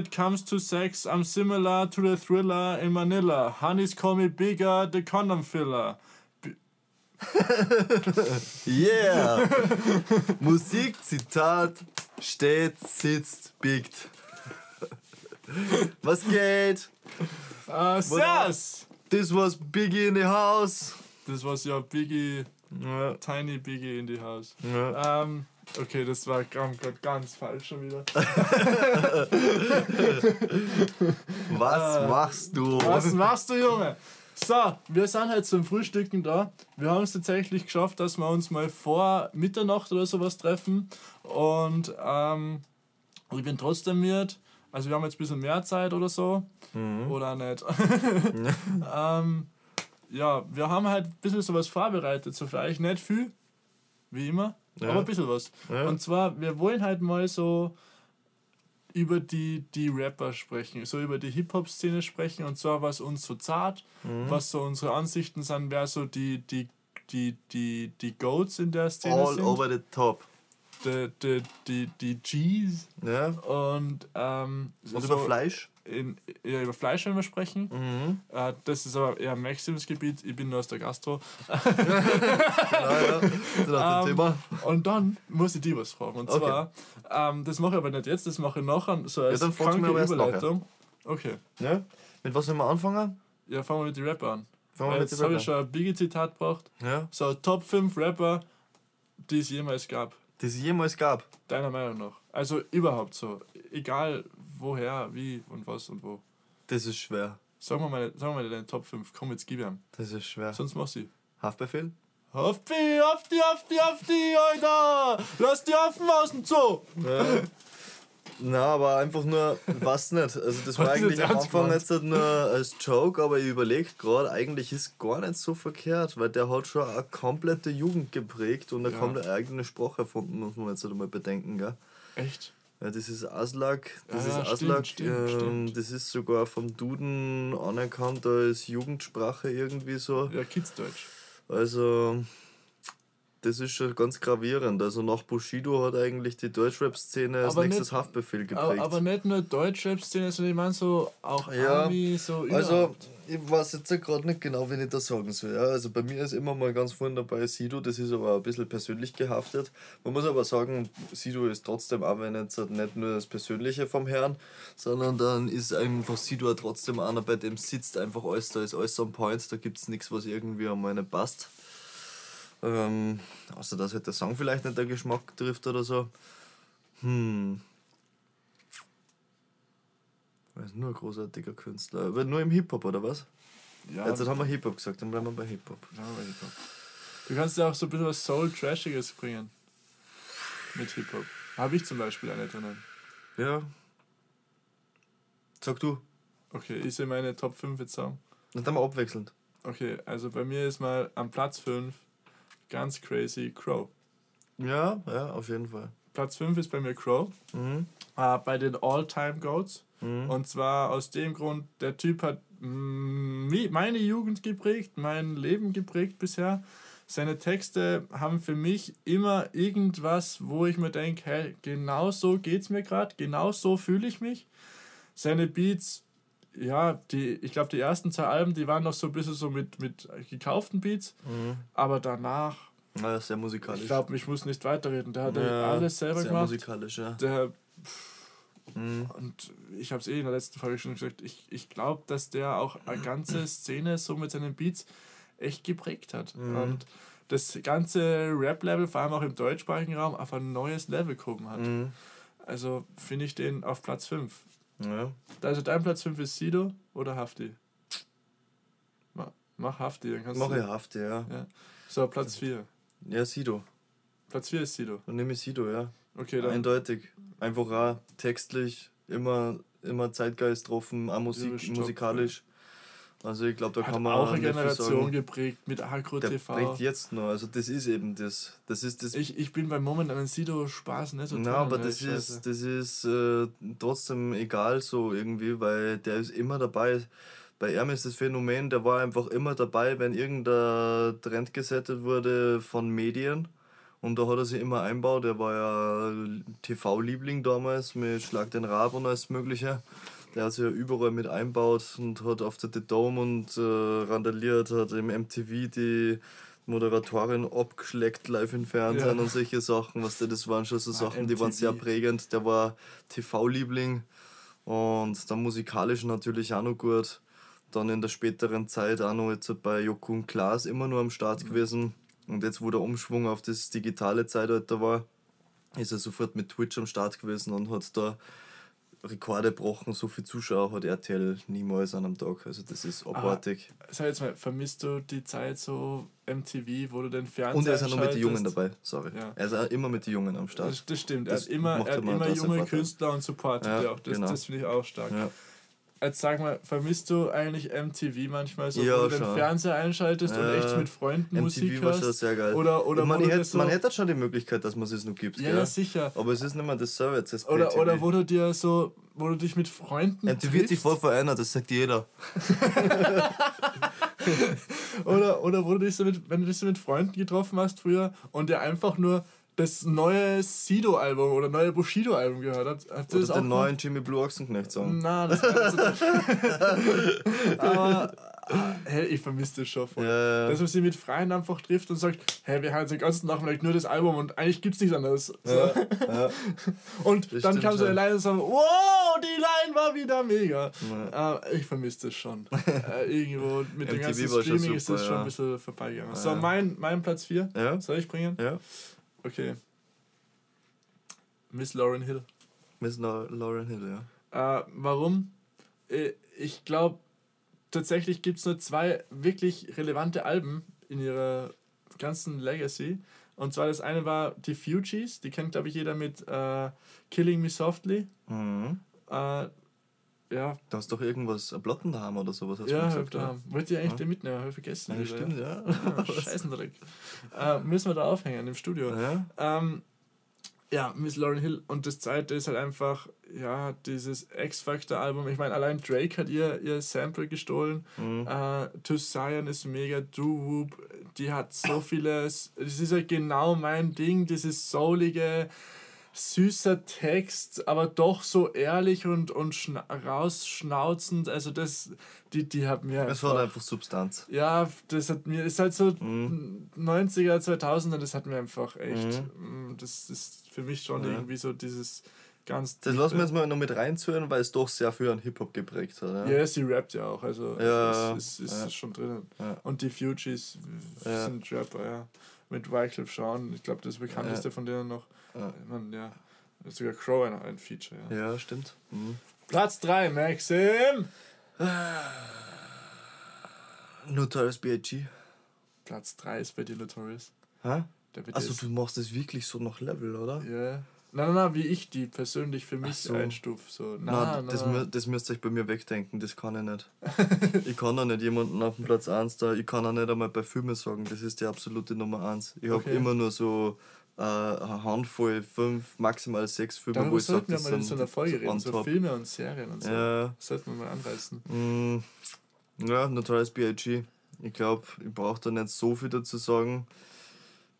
When it comes to sex, I'm similar to the thriller in Manila. Honeys call me bigger, the condom filler. Yeah! Musik, Zitat, steht, sitzt, biegt. Was geht? Uh, Sass! This was Biggie in the house. Das war ja Biggie, Ja. Tiny Biggie in the house. Ja. Ähm, okay, das war ganz, ganz falsch schon wieder. Was machst du? Was machst du, Junge? So, wir sind halt zum Frühstücken da. Wir haben es tatsächlich geschafft, dass wir uns mal vor Mitternacht oder sowas treffen. Und ähm, ich bin trotzdem mit. Also wir haben jetzt ein bisschen mehr Zeit oder so. Oder auch nicht. ähm, ja, wir haben halt ein bisschen sowas vorbereitet. So euch nicht viel, wie immer, Ja. aber ein bisschen was. Ja. Und zwar, wir wollen halt mal so über die, die Rapper sprechen, so über die Hip-Hop-Szene sprechen und zwar was uns so zart, Mhm. was so unsere Ansichten sind, wer so die, die, die, die, die Goats in der Szene All sind, over the top. die, die, die, die G's Ja. und, ähm, Und so über Fleisch? In, ja, über Fleisch werden wir sprechen. Mhm. Äh, das ist aber eher Maxims Gebiet, ich bin nur aus der Gastro. Ja, ja. Nach dem Ähm, Thema. Und dann muss ich die was fragen. Und Okay. zwar, ähm, das mache ich aber nicht jetzt, das mache ich nachher, so als dann fragst du kranke Überleitung. Okay, Ja. Mit was sollen wir anfangen? ja, fangen wir mit den Rapper an. Fangen wir jetzt habe ich schon ein Biggie-Zitat gebracht. Ja. So, Top 5 Rapper, die es jemals gab. Die es jemals gab. Deiner Meinung nach. Also überhaupt so. Egal woher, wie und was und wo. Das ist schwer. Sagen wir mal, sagen wir mal deine Top 5. Komm, jetzt gib ihm. Das ist schwer. Sonst mach sie. Haftbefehl? Hafti, Hafti, Hafti, Hafti, Alter! Lass die Affen aus dem Zoo! Ja. Na, aber einfach nur, was nicht. Also das war Was eigentlich am Anfang gemeint? jetzt halt nur als Joke, aber ich überlege gerade, eigentlich ist gar nicht so verkehrt, weil der hat schon eine komplette Jugend geprägt und er Ja. eine eigene Sprache erfunden, muss man jetzt halt mal bedenken, gell? Echt? Ja, das ist Aslak, das Ja, ist ja, Aslak, stimmt, ähm, stimmt. das ist sogar vom Duden anerkannt als Jugendsprache irgendwie so. Ja, Kidsdeutsch. Also, das ist schon ganz gravierend. Also nach Bushido hat eigentlich die Deutschrap-Szene als Aber nächstes nicht- Haftbefehl geprägt. Aber, nicht nur Deutschrap-Szene, sondern ich meine so auch Ja, Army, so Also, ich weiß jetzt gerade nicht genau, wen ich das sagen soll. Ja, also bei mir ist immer mal ganz vorne dabei Sido, das ist aber ein bisschen persönlich gehaftet. Man muss aber sagen, Sido ist trotzdem, auch wenn jetzt halt nicht nur das Persönliche vom Herrn, sondern dann ist einfach Sido trotzdem einer, bei dem sitzt einfach alles, da ist alles on point, da gibt es nichts, was irgendwie einmal nicht passt. Ähm, außer dass halt der Song vielleicht nicht der Geschmack trifft oder so. Hm. Er ist nur ein großartiger Künstler. Aber nur im Hip-Hop, oder was? Ja, Jetzt haben wir Hip-Hop gesagt, dann bleiben wir bei Hip-Hop. ja, aber Hip-Hop. Du kannst ja auch so ein bisschen was Soul-Trashiges bringen. Mit Hip-Hop. Habe ich zum Beispiel eine drinnen. Ja. Sag du. Okay, ich sehe meine Top 5 jetzt sagen. Dann haben wir abwechselnd. Okay, also bei mir ist mal am Platz 5 ganz crazy Crow. Ja, ja, auf jeden Fall. Platz 5 ist bei mir Crow. Mhm. Äh, bei den All-Time Goats. Mhm. Und zwar aus dem Grund, der Typ hat meine Jugend geprägt, mein Leben geprägt bisher. Seine Texte haben für mich immer irgendwas, wo ich mir denke, hey, genau so geht's mir gerade, genau so fühle ich mich. Seine Beats, ja, die, ich glaube, die ersten zwei Alben, die waren noch so ein bisschen so mit, mit gekauften Beats, Mhm. aber danach, Ja, sehr musikalisch. ich glaube, ich muss nicht weiterreden. Der hat ja, alles selber sehr gemacht. musikalisch, ja. Der Mhm. und ich habe es eh in der letzten Folge schon gesagt, ich, ich glaube, dass der auch eine ganze Szene so mit seinen Beats echt geprägt hat. Mhm. Und das ganze Rap-Level, vor allem auch im deutschsprachigen Raum, auf ein neues Level gehoben hat. Mhm. Also finde ich den auf Platz 5. Ja. Also dein Platz 5 ist Sido oder Hafti? Ma- Mach Hafti, dann kannst Mach du. ich Haft, ja. Ja. So, Platz 4. Ja, Sido. Platz 4 ist Sido. Dann nehme ich Sido, ja. Okay, dann. Eindeutig. Einfach auch textlich, immer, immer Zeitgeist Ja, stimmt. musikalisch. Also ich glaube, da hat kann man auch eine Generation sagen. geprägt mit Agro Der TV. prägt jetzt noch. Also das ist eben das. Das ist das Ich, ich bin beim momentanen Sido-Spaß nicht so Na, drin, aber das Scheiße. ist, das ist äh, trotzdem egal so irgendwie, weil der ist immer dabei. Bei ihm ist das Phänomen, der war einfach immer dabei, wenn irgendein Trend gesettet wurde von Medien Und da hat er sich immer einbaut. Er war ja TV-Liebling damals mit Schlag den Rab und alles Mögliche. Der hat sich ja überall mit einbaut und hat auf der The Dome und äh, randaliert, hat im MTV die Moderatorin abgeschleckt live im Fernsehen Ja. und solche Sachen. Was das waren schon so Ah, Sachen, die waren sehr MTV. prägend. Der war TV-Liebling und dann musikalisch natürlich auch noch gut. Dann in der späteren Zeit auch noch jetzt bei Joko und Klaas immer nur am Start gewesen. Und jetzt, wo der Umschwung auf das digitale Zeitalter war, ist er sofort mit Twitch am Start gewesen und hat da Rekorde gebrochen. So viele Zuschauer hat RTL niemals an einem Tag. Also das ist abartig. Sag jetzt mal, vermisst du die Zeit so MTV, wo du den Fernseher und er ist auch noch mit den Jungen dabei. Sorry. Ja. Er ist auch immer mit den Jungen am Start. Das, das stimmt. Das er hat immer, er hat immer junge. Künstler und supportet Ja, auch. Das, genau. das finde ich auch stark. Ja. Jetzt sag mal, vermisst du eigentlich MTV manchmal so, Ja, wo du den schon. Fernseher einschaltest und Ja, echt mit Freunden MTV Musik war schon sehr geil. Oder, oder du hätte, so, man hätte schon die Möglichkeit, dass man es noch gibt. Ja, gell? ja, sicher. Aber es ist nicht mehr das Service. Das Oder, oder wo du dir so, wo du dich mit Freunden MTV hat sich triffst. voll verändert, das sagt jeder. Oder, oder wo du dich so mit, wenn du dich so mit Freunden getroffen hast früher und ihr einfach nur das neue Sido-Album oder neue Bushido-Album gehört habt. Habt ihr Oder das den auch neuen Jimmy Blue Ochsenknecht Song. Na, das so Aber ah, hey, ich vermisse das schon voll. Ja, ja. Dass man sich mit Freunden einfach trifft und sagt, hey, wir hören den ganzen Nachmittag nur das Album und eigentlich gibt's nichts anderes. So. Ja, ja. Und Das dann kam so eine schon. Line und so, wow, die Line war wieder mega. Äh, ich vermisse das schon. äh, irgendwo mit dem ganzen Streaming ist das super, schon ein bisschen vorbeigegangen. So, mein, mein Platz 4. Ja, Soll ich bringen? ja. Okay. Miss Lauren Hill. Miss La- Lauren Hill, ja. Äh, warum? Äh, Ich glaube, tatsächlich gibt es nur zwei wirklich relevante Alben in ihrer ganzen Legacy. Und zwar das eine war die Fugees, die kennt, glaube ich, jeder mit äh, Killing Me Softly. Mhm. Äh, ja, Du hast doch irgendwas, ein Platten daheim oder sowas, hast ja, oder? Wollte ich eigentlich Ja. den mitnehmen, habe ich vergessen. Ja, stimmt, ja. Ja, Scheißendreck. äh, müssen wir da aufhängen im Studio. Ja, Ähm, ja, Miss Lauren Hill. Und das zweite ist halt einfach, ja, dieses X-Factor-Album. Ich meine, allein Drake hat ihr, ihr Sample gestohlen. mhm. Äh, To Zion ist mega. Do Whoop, die hat so vieles. Das ist halt genau mein Ding, dieses soulige, süßer Text, aber doch so ehrlich und, und schna rausschnauzend. Also, das, die, die hat mir. es war einfach Substanz. Ja, das hat mir, ist halt so Mhm. 90er, 2000er, das hat mir einfach echt, mm, das ist für mich schon Ja. irgendwie so dieses ganz. Das lassen wir jetzt mal noch mit reinzuhören, weil es doch sehr viel an Hip-Hop geprägt hat. Ja? Ja, sie rappt ja auch, also Ja, es ist, ist, ja. schon drinnen. Und die Fugees sind Rapper, ja. Mit Wycliffe Sean, ich glaube, das bekannteste von denen noch. Ja. Ich mein, ja. Da ist sogar Crow ein, ein Feature, ja. Ja, stimmt. Mhm. Platz 3, Maxim! Notorious B.I.G. Platz 3 ist bei dir Notorious. Hä? Also du machst das wirklich so nach Level, oder? Ja. Nein, nein, nein, wie ich die persönlich für mich Ach so. einstufe. So. Nein, Nein, das, nein. das müsst ihr euch bei mir wegdenken, das kann ich nicht. ich kann auch nicht jemanden auf dem Platz 1 da, ich kann auch nicht einmal bei Filmen sagen, das ist die absolute Nummer 1. Ich habe Okay. immer nur so äh, eine Handvoll, fünf, maximal sechs Filme, Darüber wo ich sage, sollten wir das mal in so einer Folge reden, so top. Filme und Serien und so. Ja, Das sollten wir mal anreißen. mm, ja, Notorious B.I.G. Ich glaube, ich brauche da nicht so viel dazu sagen.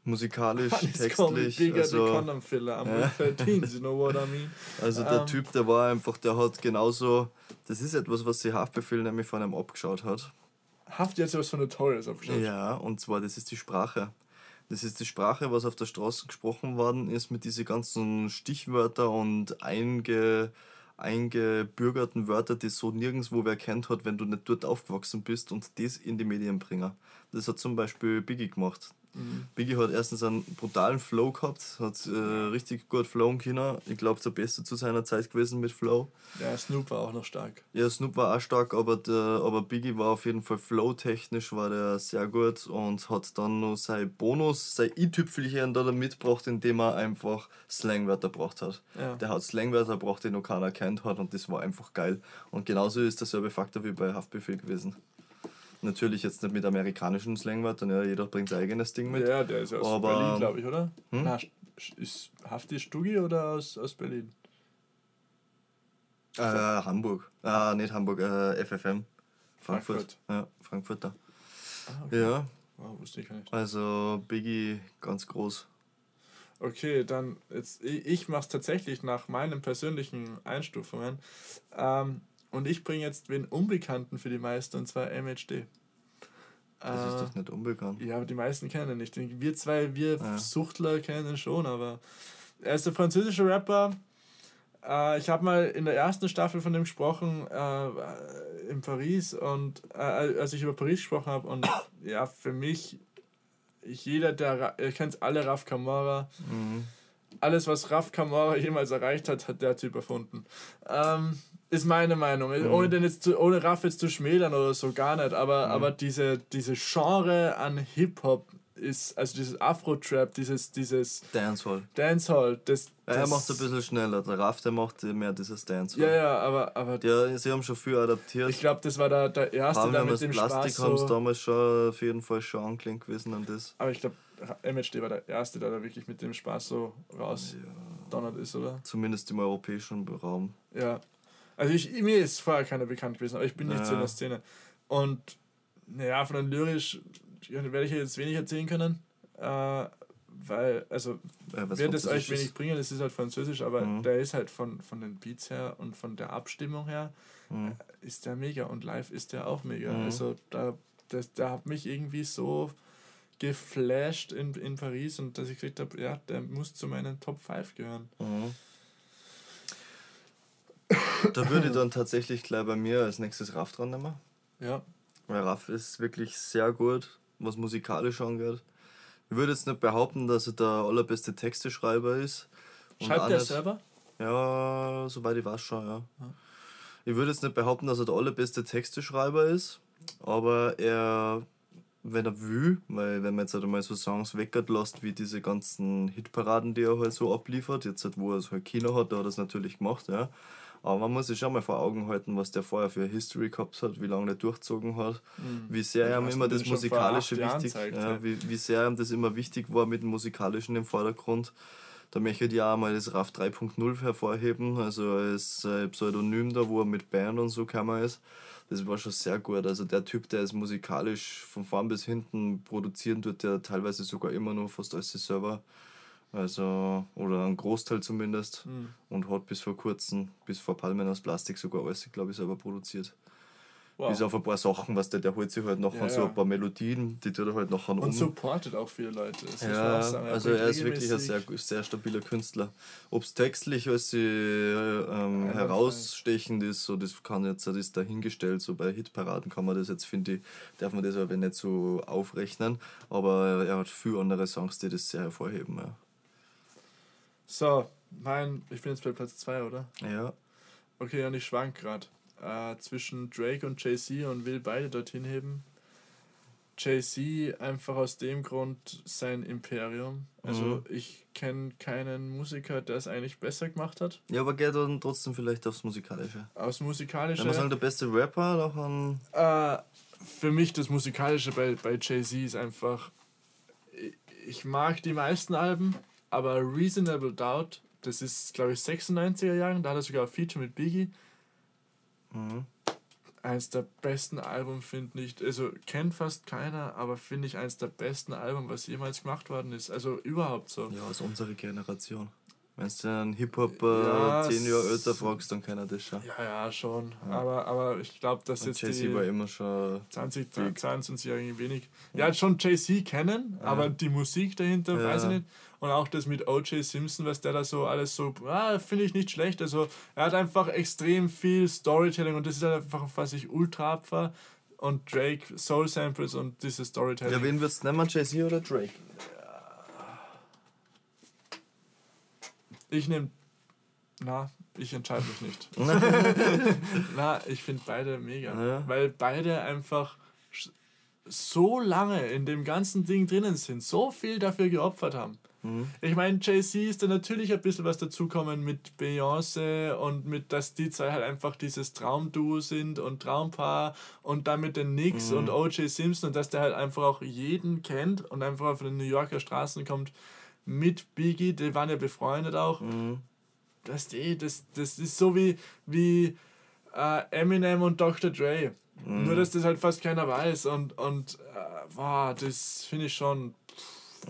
Musikalisch, Alles kommt textlich. the Also, filler. Ja. with 13, you know what I mean? Also der Ähm. Typ, der war einfach, der hat genauso, das ist etwas, was sich Haftbefehl nämlich von einem abgeschaut hat. Haft jetzt was von Notorious abgeschaut. Ja, und zwar, das ist die Sprache. Das ist die Sprache, was auf der Straße gesprochen worden ist, mit diesen ganzen Stichwörter und einge, eingebürgerten Wörter, die so nirgendwo wer kennt hat, wenn du nicht dort aufgewachsen bist und das in die Medien bringen. Das hat zum Beispiel Biggie gemacht. Mhm. Biggie hat erstens einen brutalen Flow gehabt, hat äh, richtig gut flowen können. Ich glaube, der Beste zu seiner Zeit gewesen mit Flow. Ja, Snoop war auch noch stark. Ja, Snoop war auch stark, aber, der, aber Biggie war auf jeden Fall flow-technisch war der sehr gut und hat dann noch sein Bonus, sein i-Tüpfelchen da mitgebracht, indem er einfach Slangwörter gebracht hat. Ja. Der hat Slangwörter gebracht, die noch keiner kennt hat und das war einfach geil. Und genauso ist derselbe Faktor wie bei Haftbefehl gewesen. Natürlich jetzt nicht mit amerikanischen Slangwörtern, ja, jeder bringt sein eigenes Ding mit. Ja, der ist aus Aber- Berlin, glaube ich, oder? Hm? Na, ist Hafti Stuggi oder aus, aus Berlin? Äh, Hamburg. Ah, nicht Hamburg, äh, FFM. Frankfurt. Frankfurt. Ja, Frankfurter. Ah, okay. Ja, Wow, wusste ich gar nicht. Also Biggie ganz groß. Okay, dann jetzt ich, ich mache es tatsächlich nach meinen persönlichen Einstufungen. Ähm, und ich bringe jetzt den Unbekannten für die meisten, und zwar MHD. Das ist doch nicht unbekannt. Ja, aber die meisten kennen ihn nicht. Wir zwei, wir ja. Suchtler kennen ihn schon, aber er ist ein französischer Rapper. Äh, ich habe mal in der ersten Staffel von dem gesprochen, äh, in Paris, und äh, als ich über Paris gesprochen habe. Und ja, für mich, jeder, der, ihr kennt alle Raf Kamara. Mhm. Alles, was Raf Kamara jemals erreicht hat, hat der Typ erfunden. Ähm, ist meine Meinung. Mhm. Ohne, den jetzt zu, ohne Raff jetzt zu schmälern oder so, gar nicht. Aber, mhm. aber diese, diese Genre an Hip-Hop ist, also dieses Afro-Trap, dieses, dieses Dancehall. Dancehall, das, das er macht es ein bisschen schneller. Der Raff, der macht mehr dieses Dancehall. Ja, ja, aber. aber ja, sie haben schon viel adaptiert. Ich glaube, das war der, der erste, der mit dem Plastik Spaß haben es damals schon auf jeden Fall schon angelehnt gewesen an das. Aber ich glaube, MHD war der erste, der da wirklich mit dem Spaß so raus ja. ist, oder? Zumindest im europäischen Raum. Ja. Also ich, mir ist vorher keiner bekannt gewesen, aber ich bin nicht so in der Szene. Und naja, von den lyrisch werde ich jetzt wenig erzählen können, äh, weil, also, ja, wird es euch wenig bringen, es ist halt französisch, aber mhm. der ist halt von, von den Beats her und von der Abstimmung her, mhm. Äh, ist der mega und live ist der auch mega. Mhm. Also, da, das, der hat mich irgendwie so geflasht in, in Paris und dass ich gesagt habe, ja, der muss zu meinen Top 5 gehören. Mhm. Da würde ich dann tatsächlich gleich bei mir als nächstes Raff dran nehmen. Ja. Weil Raff ist wirklich sehr gut, was musikalisch angeht. Ich würde jetzt nicht behaupten, dass er der allerbeste Texteschreiber ist. Schreibt er selber? Ja, soweit ich weiß schon, ja. ja. Ich würde jetzt nicht behaupten, dass er der allerbeste Texteschreiber ist, aber er, wenn er will, weil wenn man jetzt halt einmal so Songs weggert lässt, wie diese ganzen Hitparaden, die er halt so abliefert, jetzt halt, wo er so halt Kino hat, da hat er das natürlich gemacht, ja. Aber man muss sich schon mal vor Augen halten, was der vorher für History gehabt hat, wie lange der durchgezogen hat, mhm. wie sehr ihm immer das Musikalische wichtig zeigt, ja, wie, wie sehr ihm das immer wichtig war mit dem Musikalischen im Vordergrund. Da möchte ich ja auch mal das RAF 3.0 hervorheben, also als äh, Pseudonym da, wo er mit Band und so gekommen ist. Das war schon sehr gut. Also der Typ, der es musikalisch von vorn bis hinten produzieren tut, der teilweise sogar immer noch fast alles selber also, oder ein Großteil zumindest. Mhm. Und hat bis vor kurzem, bis vor Palmen aus Plastik sogar alles, glaube ich, selber produziert. Wow. Bis auf ein paar Sachen, was der, der holt sich halt noch ja, so ein paar Melodien, die tut er halt noch an Und um. supportet auch viele Leute. Das ja, sagen, also er ist wirklich ein sehr, sehr stabiler Künstler. Ob es textlich als sie, ähm, ja, herausstechend ist, so das kann jetzt, das ist dahingestellt, so bei Hitparaden kann man das jetzt, finde ich, darf man das aber nicht so aufrechnen, aber er hat viele andere Songs, die das sehr hervorheben. Ja. So, mein, ich bin jetzt bei Platz 2, oder? Ja. Okay, und ich schwank gerade. Äh, zwischen Drake und Jay-Z und will beide dorthin heben. Jay-Z einfach aus dem Grund sein Imperium. Also mhm. ich kenne keinen Musiker, der es eigentlich besser gemacht hat. Ja, aber geht dann trotzdem vielleicht aufs Musikalische. Aufs Musikalische. Wenn man sagen, der beste Rapper noch an. Äh, für mich das Musikalische bei, bei Jay-Z ist einfach. Ich mag die meisten Alben, aber Reasonable Doubt, das ist, glaube ich, 96er Jahren, da hat er sogar ein Feature mit Biggie. Mhm. Eins der besten Alben, finde ich. Also kennt fast keiner, aber finde ich eins der besten Alben, was jemals gemacht worden ist. Also überhaupt so. Ja, aus unserer Generation. Wenn du einen Hip-Hop äh, ja, 10 Jahre älter fragst, dann kennt er das schon. Ja, ja, schon. Ja. Aber, aber ich glaube, dass jetzt Jay-Z die war immer schon 20, 22-Jährigen wenig. Ja, schon Jay-Z kennen, ja. aber die Musik dahinter, weiß ich nicht. Und auch das mit O.J. Simpson, was der da so alles so, ah, finde ich nicht schlecht. Also er hat einfach extrem viel Storytelling und das ist halt einfach, was ich ultra abfahre. Und Drake, Soul Samples und dieses Storytelling. Ja, wen würdest du nehmen, Jay-Z oder Drake? Ich nehme. Na, ich entscheide mich nicht. na, ich finde beide mega. Ja. Weil beide einfach so lange in dem ganzen Ding drinnen sind, so viel dafür geopfert haben. Mhm. Ich meine, Jay-Z ist da natürlich ein bisschen was dazukommen mit Beyoncé und mit, dass die zwei halt einfach dieses Traumduo sind und Traumpaar und dann mit den Knicks mhm. und O.J. Simpson und dass der halt einfach auch jeden kennt und einfach auf den New Yorker Straßen kommt mit Biggie, die waren ja befreundet auch. Mhm. Das, das, das ist so wie, wie äh, Eminem und Dr. Dre. Mhm. Nur, dass das halt fast keiner weiß. Und, und äh, wow, das finde ich schon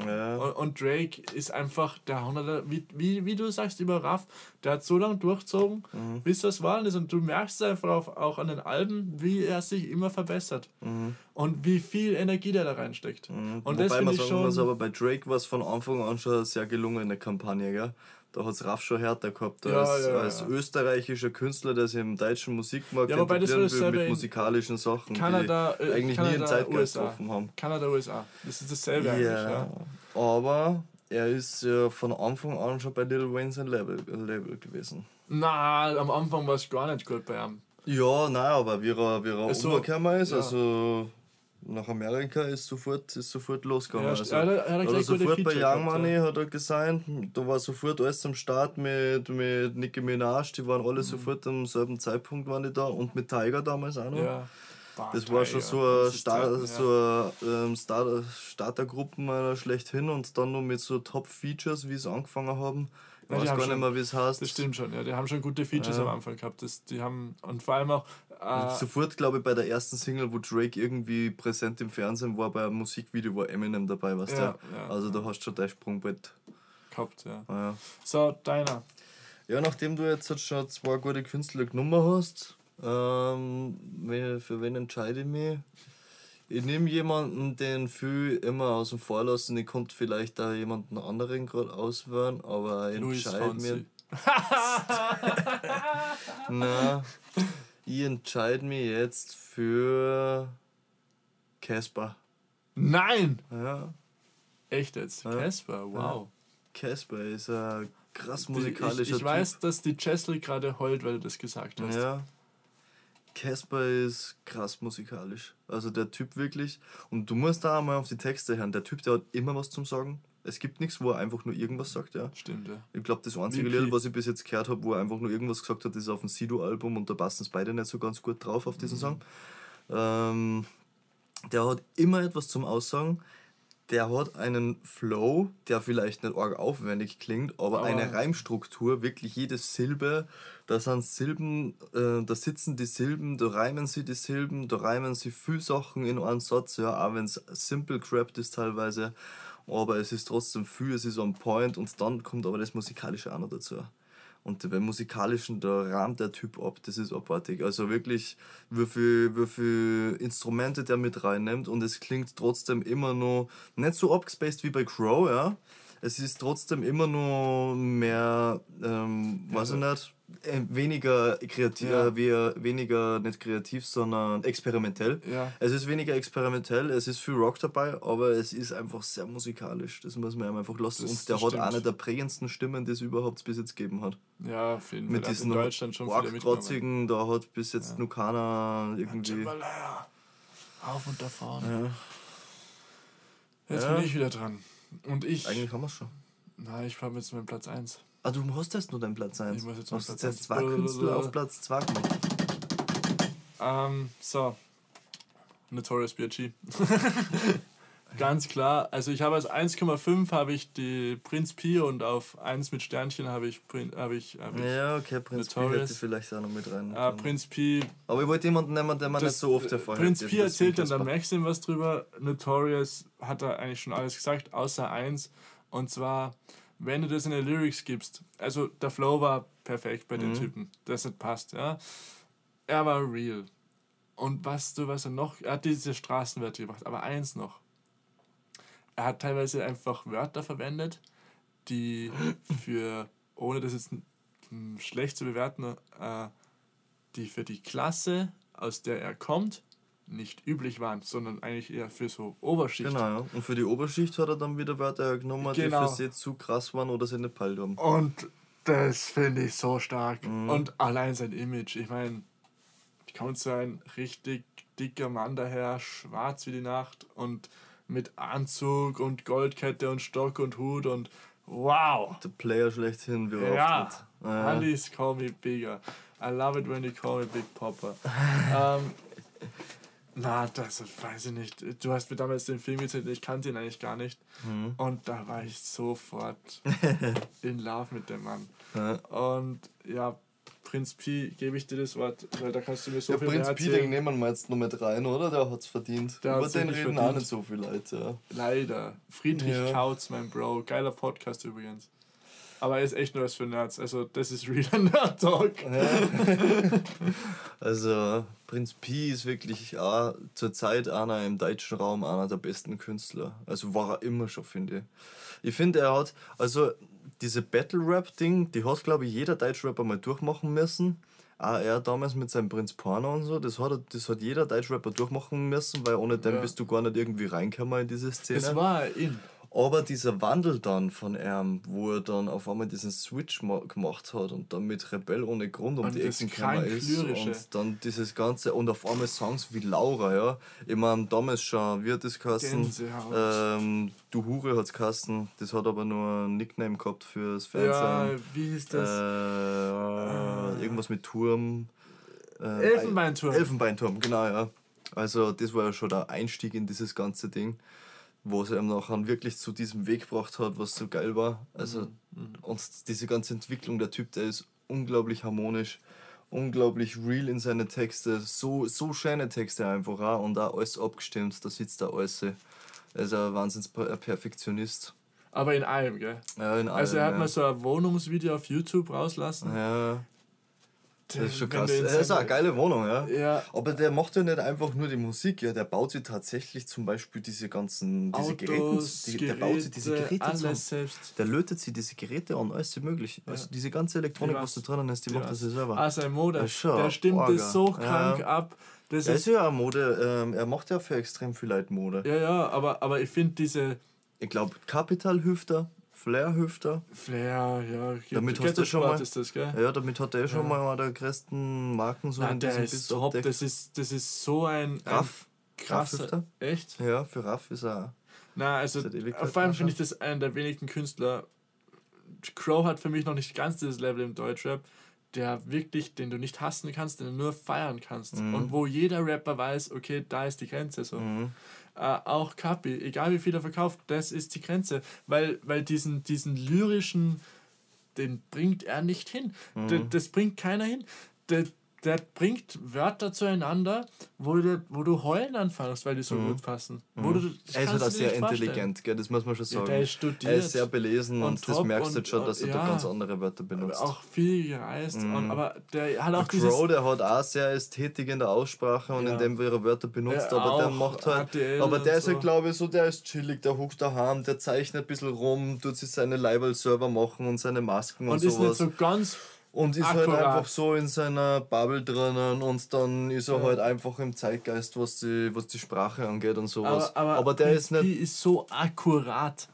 Ja. Und, und Drake ist einfach der Hunderter, wie, wie, wie du sagst, über Raff, der hat so lange durchgezogen, Mhm. bis das war ist. Und du merkst es einfach auch, auch an den Alben, wie er sich immer verbessert. Und wie viel Energie der da reinsteckt. Und das Mhm. Wobei finde man sagen muss, schon. aber bei Drake war es von Anfang an schon eine sehr gelungene Kampagne, gell? Da hat es Raff schon härter gehabt, Ja, als, ja, als ja. österreichischer Künstler, der sich im deutschen Musikmarkt Ja, etablieren will mit musikalischen Sachen, Kanada, die äh, eigentlich nie Kanada, einen Zeitgeist USA. haben. Kanada, USA. Das ist dasselbe eigentlich. Ja, Ja. aber er ist ja von Anfang an schon bei Lil Wayne sein Label, Label gewesen. Na, am Anfang war es gar nicht gut bei ihm. Ja, nein, aber wie er, wie er Also, umgekommen ist, ja. also nach Amerika ist sofort, ist sofort losgegangen. Ja, also, er hat- er er sofort bei Young gehabt, Money hat er gesigned, da war sofort alles am Start mit, mit Nicki Minaj, die waren alle sofort am selben Zeitpunkt waren die da und mit Tiger damals auch noch. Mhm. Ja. Das war schon so eine, Star ja. so ähm, Star Startergruppen äh, schlechthin und dann noch mit so Top-Features, wie sie angefangen haben. Ich weiß gar schon- nicht mehr, wie es heißt. Das stimmt schon, ja. Die haben schon gute Features Ja. am Anfang gehabt. Das, die haben, und vor allem auch. Äh, Sofort, glaube ich, bei der ersten Single, wo Drake irgendwie präsent im Fernsehen war, bei einem Musikvideo war Eminem dabei, weißt Ja, du? ja. Also da hast du schon dein Sprungbrett. gehabt, ja. So, deiner. ja, nachdem du jetzt halt schon zwei gute Künstler genommen hast, ähm, für wen entscheide ich mich? Ich nehme jemanden, den viel immer außen vor lassen. Ich konnte vielleicht da jemanden anderen gerade auswählen, aber ich entscheide mir. Na, ich entscheide mich jetzt für Casper. Nein! Ja, Echt jetzt? Ja. Casper, wow. Casper ist ein krass Die- musikalischer ich, ich Typ. weiß, dass die Chesley gerade heult, weil du das gesagt hast. Ja. Casper ist krass musikalisch. Also der Typ wirklich. Und du musst da einmal auf die Texte hören. Der Typ, der hat immer was zum Sagen. Es gibt nichts, wo er einfach nur irgendwas sagt, ja. Stimmt, ja. Ich glaube, das einzige. Lied, was ich bis jetzt gehört habe, wo er einfach nur irgendwas gesagt hat, ist auf dem Sido-Album und da passen es beide nicht so ganz gut drauf auf Mhm. diesen Song. Ähm, der hat immer etwas zum Aussagen. Der hat einen Flow, der vielleicht nicht arg aufwendig klingt, aber, Aber- eine Reimstruktur, wirklich jede Silbe, da sind Silben, äh, da sitzen die Silben, da reimen sie die Silben, da reimen sie viel Sachen in einen Satz, ja, auch wenn es simple crappt ist teilweise, aber es ist trotzdem viel, es ist on point und dann kommt aber das Musikalische auch noch dazu. Und beim Musikalischen, da rahmt der Typ ab, das ist abartig. Also wirklich, wie viel, wie viel Instrumente der mit reinnimmt und es klingt trotzdem immer noch nicht so abgespaced wie bei Crow, ja. Es ist trotzdem immer noch mehr, ähm, weiß ich nicht, äh, weniger kreativ, Ja. äh, we- weniger nicht kreativ, sondern experimentell. Ja. Es ist weniger experimentell, es ist viel Rock dabei, aber es ist einfach sehr musikalisch. Das muss man einfach lassen. Das- und der hat eine der prägendsten Stimmen, die es überhaupt bis jetzt gegeben hat. Ja, auf jeden Fall. Mit diesen in Deutschland schon viele argtrotzigen, da hat bis jetzt nur keiner irgendwie. Auf und davon. Ja. Jetzt Ja. bin ich wieder dran. Und ich. Eigentlich haben wir es schon. Na, ich habe jetzt meinen Platz 1. Ah, du hast jetzt nur deinen Platz 1. Ich muss jetzt hast Platz jetzt eins. zwei Künstler auf Platz 2 gemacht. Ähm, so. Notorious B.I.G. Ganz klar. Also ich habe als 1,5 habe ich die Prinz Pi und auf 1 mit Sternchen habe ich, Prin- habe ich, habe ich Ja, okay, Prinz Pi hätte vielleicht auch noch mit rein. äh, Prinz Pi. Aber ich wollte jemanden nehmen, der man nicht so oft hervorhebt. Prinz Pi erzählt dann der. Maxim was drüber. Notorious hat er eigentlich schon alles gesagt, außer eins. Und zwar, wenn du das in die Lyrics gibst, also der Flow war perfekt bei den Mhm. Typen. Das hat passt, ja. Er war real. Und was du, was er noch, er hat diese Straßenwerte gemacht, aber eins noch. Er hat teilweise einfach Wörter verwendet, die für, ohne das jetzt hm, schlecht zu bewerten, äh, die für die Klasse, aus der er kommt, nicht üblich waren, sondern eigentlich eher für so Oberschicht. Genau, ja. Und für die Oberschicht hat er dann wieder Wörter genommen, Genau. die für sie zu krass waren oder sie nicht peilt haben. Und das finde ich so stark. Mhm. Und allein sein Image. Ich meine, kommt so ein richtig dicker Mann daher, schwarz wie die Nacht und mit Anzug und Goldkette und Stock und Hut und wow. Der Player schlechthin, wie Ja, auftritt. Ja. Handys call me bigger. I love it when you call me Big Popper. ähm, na, das weiß ich nicht. Du hast mir damals den Film gezeigt, ich kannte ihn eigentlich gar nicht. Mhm. Und da war ich sofort in love mit dem Mann. Ja. Und ja, Prinz Pi, gebe ich dir das Wort, weil da kannst du mir so Ja, viel Prinz mehr Pi, erzählen. den nehmen wir jetzt noch mit rein, oder? Der hat's verdient. Der Über hat's den reden auch verdient. nicht so viele Leute, ja. Leider. Friedrich Ja. Kautz, mein Bro. Geiler Podcast übrigens. Aber er ist echt nur was für Nerds. Also, das ist realer Nerd-Talk. Also, Prinz Pi ist wirklich auch zur Zeit einer im deutschen Raum einer der besten Künstler. Also war er immer schon, finde ich. Ich finde, er hat, also diese Battle-Rap-Ding, die hat, glaube ich, jeder Deutschrapper mal durchmachen müssen. Auch er damals mit seinem Prinz Porno und so, das hat, das hat jeder Deutschrapper durchmachen müssen, weil ohne den Ja. bist du gar nicht irgendwie reingekommen in diese Szene. Das war in. Aber dieser Wandel dann von ihm, wo er dann auf einmal diesen Switch ma- gemacht hat und dann mit Rebell ohne Grund um Und die Ecken gekommen ist Lyrische. und dann dieses Ganze und auf einmal Songs wie Laura, ja. Ich meine, damals schon, wie hat das geheißen? Ähm, du Hure hat's geheißen, das hat aber nur ein Nickname gehabt fürs Ja, Fernsehen. wie hieß das? Äh, irgendwas mit Turm. Äh, Elfenbeinturm. Elfenbeinturm, genau, ja. Also das war ja schon der Einstieg in dieses ganze Ding, wo es ihm nachher wirklich zu diesem Weg gebracht hat, was so geil war. Also Mhm, und diese ganze Entwicklung, der Typ, der ist unglaublich harmonisch, unglaublich real in seine Texte, so, so schöne Texte einfach auch und auch alles abgestimmt, da sitzt der alles. Er ist ein Wahnsinns Perfektionist. Aber in allem, gell? Ja, in Also, er hat allem, mal ja. so ein Wohnungsvideo auf YouTube rauslassen. Ja, das ist schon krass. Das ist eine geile Wohnung, ja. Ja, Aber der macht ja nicht einfach nur die Musik, ja, der baut sich tatsächlich zum Beispiel diese ganzen diese Geräte, Autos, die, Geräte, der baut sich diese Geräte alles zusammen. selbst. Der lötet sich diese Geräte an, alles möglich. Also diese ganze Elektronik, was da drinnen ist, die macht das ja selber. Ah, sein Mode, Ja, der stimmt Orga. das so krank Ja. ab. Das Er ist, ist ja Mode, ähm, er macht ja für extrem viel Leute Mode. ja, ja, aber, aber ich finde diese Ich glaube, Capital Hüfter, Flair Hüfter, Flair, ja, Damit hast du schon mal- ist das, gell? ja, damit hat er schon Ja. mal einer der größten Marken so Nein, in der ist top, das ist, das ist so ein, ein Raff, krasser, Raff-Hüfter? echt? Ja, für Raff ist er. Na, also vor allem finde ich das einer der wenigen Künstler. Crow hat für mich noch nicht ganz dieses Level im Deutschrap, der wirklich, den du nicht hassen kannst, den du nur feiern kannst. Mhm. Und wo jeder Rapper weiß, okay, da ist die Grenze so. Mhm. Äh, auch Kapi, egal wie viel er verkauft, das ist die Grenze. Weil, weil diesen, diesen lyrischen, den bringt er nicht hin. Mhm. D- Das bringt keiner hin. Der, der bringt Wörter zueinander, wo du, wo du heulen anfängst, weil die so gut passen. Wo du, Mhm. Er ist halt auch sehr nicht intelligent, gell? das muss man schon Ja, sagen. der ist er ist sehr belesen und, und das merkst du schon, dass er da ja. ganz andere Wörter benutzt. Auch viel gereist. Und, aber der hat auch Der. Crow, der hat auch sehr Ästhetik in der Aussprache und Ja. in dem, wie er Wörter benutzt, Ja, aber der macht halt. ATL aber der ist halt, so. glaube ich, so, der ist chillig, der huckt daheim, der zeichnet ein bisschen rum, tut sich seine Leiberl selber machen und seine Masken und, und ist nicht sowas. so ganz. Und ist halt akkurat. einfach so in seiner Bubble drinnen und dann ist er halt einfach im Zeitgeist, was die, was die Sprache angeht und sowas. Aber, aber, der ist nicht. Mhm. Die ist so akkurat.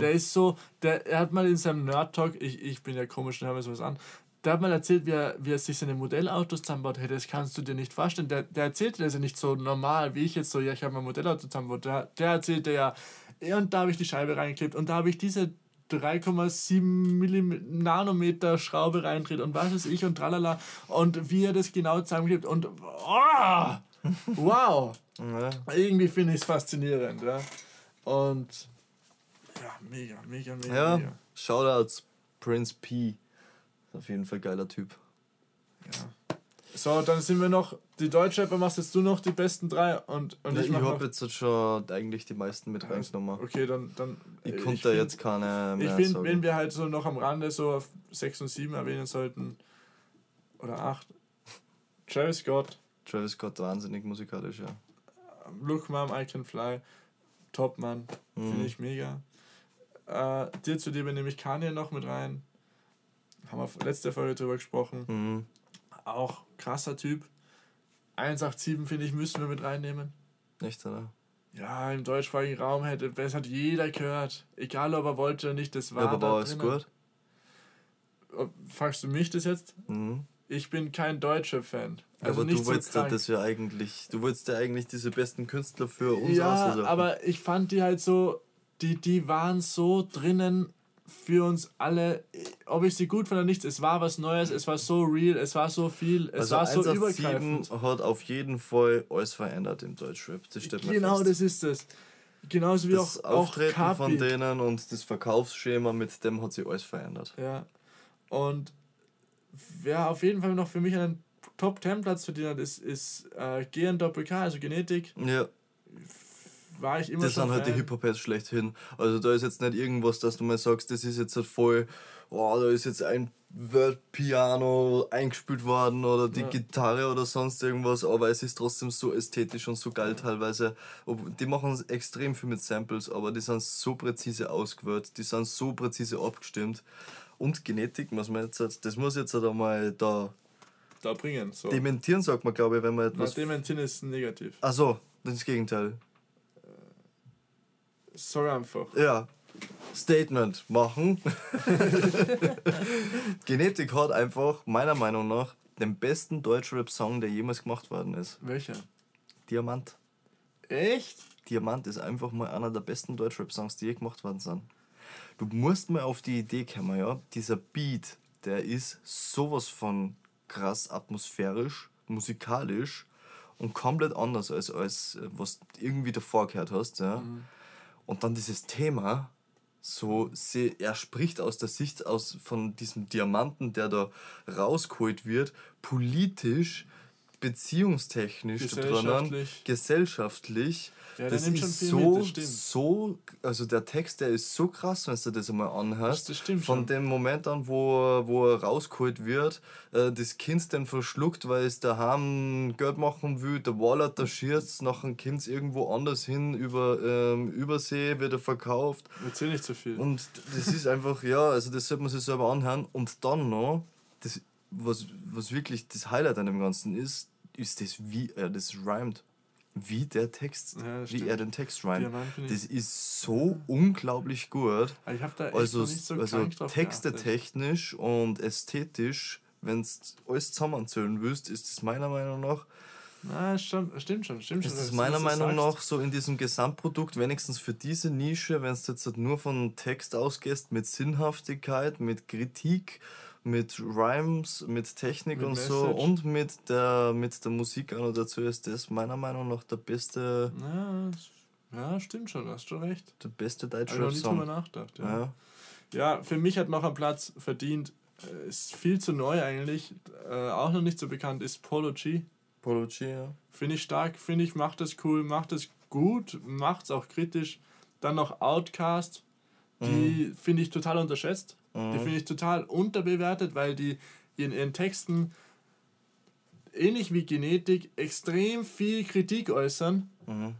Der ist so. Der, er hat mal in seinem Nerd Talk, ich, ich bin ja komisch und höre mir sowas an. Der hat mal erzählt, wie er, wie er sich seine Modellautos zusammenbaut. Hey, das kannst du dir nicht vorstellen. Der, der erzählte das ja nicht so normal, wie ich jetzt so, ja, ich habe mein Modellauto zusammengebaut. Der, der erzählte ja, ja, und da habe ich die Scheibe reingeklebt und da habe ich diese 3,7 Millim- Nanometer Schraube reindreht und was weiß ich und tralala. Und wie er das genau zusammenklebt und oh, wow! Ja. Irgendwie finde ich es faszinierend, ja. Und ja, mega, mega, mega, Ja, mega. Shoutouts Prince P. Auf jeden Fall geiler Typ. So, dann sind wir noch, die Deutschrapper machst jetzt du noch die besten drei und, und Ja, ich ich habe jetzt schon eigentlich die meisten mit reingenommen. Okay, dann, dann Ich äh, konnte da jetzt keine Ich finde, wenn wir halt so noch am Rande so auf 6 und 7 erwähnen sollten, oder 8, Travis Scott, Travis Scott wahnsinnig musikalisch, ja. Look Mom, I Can Fly, Top Mann, Mhm. finde ich mega. Äh, dir zu dir nehme ich Kanye noch mit rein. Haben wir letzte Folge drüber gesprochen. Mhm. Auch krasser Typ. 187 finde ich, müssen wir mit reinnehmen. Echt, oder? Ja, im deutschsprachigen Raum hätte, das hat jeder gehört. Egal ob er wollte oder nicht, das war Ja, aber da drinnen. gut? Fragst du mich das jetzt? Mhm. Ich bin kein deutscher Fan. Also aber du so wolltest ja krank. das ja eigentlich, du wolltest ja eigentlich diese besten Künstler für uns Ja, aber ich fand die halt so, die, die waren so drinnen für uns alle, ob ich sie gut fand oder nicht, es war was Neues, es war so real, es war so viel, es also war so 187 übergreifend. hat auf jeden Fall alles verändert im Deutschrap. Das steht Genau, fest. das ist es. Genauso wie das auch, auch Auftreten von Kapi. denen und das Verkaufsschema mit dem hat sich alles verändert. Ja. Und wer auf jeden Fall noch für mich einen Top 10 Platz verdient hat, ist, ist äh, GNWK, also Genetik. Ja. War ich immer Das sind halt die. Hip-Hop-Heads schlechthin. Also da ist jetzt nicht irgendwas, dass du mal sagst, das ist jetzt halt voll, oh, da ist jetzt ein World-Piano eingespielt worden oder die Ja. Gitarre oder sonst irgendwas, aber es ist trotzdem so ästhetisch und so geil teilweise. Die machen extrem viel mit Samples, aber die sind so präzise ausgewählt, die sind so präzise abgestimmt. Und Genetik muss man jetzt, halt- das muss jetzt halt einmal da da bringen. So. dementieren, sagt man, glaube ich, wenn man Na, etwas. dementieren ist negativ. Achso, das Gegenteil. Sorry einfach. Ja. Statement machen. Genetik hat einfach, meiner Meinung nach, den besten Deutschrap-Song, der jemals gemacht worden ist. Welcher? Diamant. Echt? Diamant ist einfach mal einer der besten Deutschrap-Songs, die je gemacht worden sind. Du musst mal auf die Idee kommen, ja. Dieser Beat, der ist sowas von krass atmosphärisch, musikalisch und komplett anders als, als äh, was du irgendwie davor gehört hast, ja. Und dann dieses Thema, so, sie, er spricht aus der Sicht aus, von diesem Diamanten, der da rausgeholt wird, politisch, beziehungstechnisch Gesellschaftlich. gesellschaftlich. Ja, der das ist so, mit, das so, also der Text, der ist so krass, wenn du das einmal anhörst. Das- stimmt Von schon. dem Moment an, wo, er- wo er rausgeholt wird, äh, das Kind dann verschluckt, weil es daheim Geld machen will, der Wallet da schießt, nachher kommt es irgendwo anders hin, über ähm, Übersee wird er verkauft. Erzähl nicht zu viel. Und das ist einfach, ja, also das sollte man sich selber anhören. Und dann noch, das, was, was wirklich das Highlight an dem Ganzen ist, ist das, wie er das rhymt. Wie der Text, Ja, wie stimmt. er den Text rhymt. Das ist so unglaublich gut. Also, so also krank drauf Texte geachtet. technisch und ästhetisch, wenn du alles zusammenzählen willst, ist das meiner Meinung nach Na, schon, stimmt schon, stimmt schon. ist das dass du meiner Meinung nach so in diesem Gesamtprodukt, wenigstens für diese Nische, wenn du jetzt halt nur von Text ausgehst, mit Sinnhaftigkeit, mit Kritik, mit Rhymes, mit Technik Mit und so Message. und mit der, mit der Musik auch noch dazu, ist das meiner Meinung nach der beste, Ja, das- ja, stimmt schon, hast schon recht. der beste Habe ich noch nie drüber nachgedacht. Ja. Ja. ja, für mich hat noch ein Platz verdient, äh, ist viel zu neu eigentlich, äh, auch noch nicht so bekannt, ist Polo G. Polo G, ja. Finde ich stark, finde ich, macht das cool, macht es gut, macht es auch kritisch. Dann noch Outcast, die finde ich total unterschätzt. Die finde ich total unterbewertet, weil die in ihren Texten, ähnlich wie Genetik, extrem viel Kritik äußern. Mhm.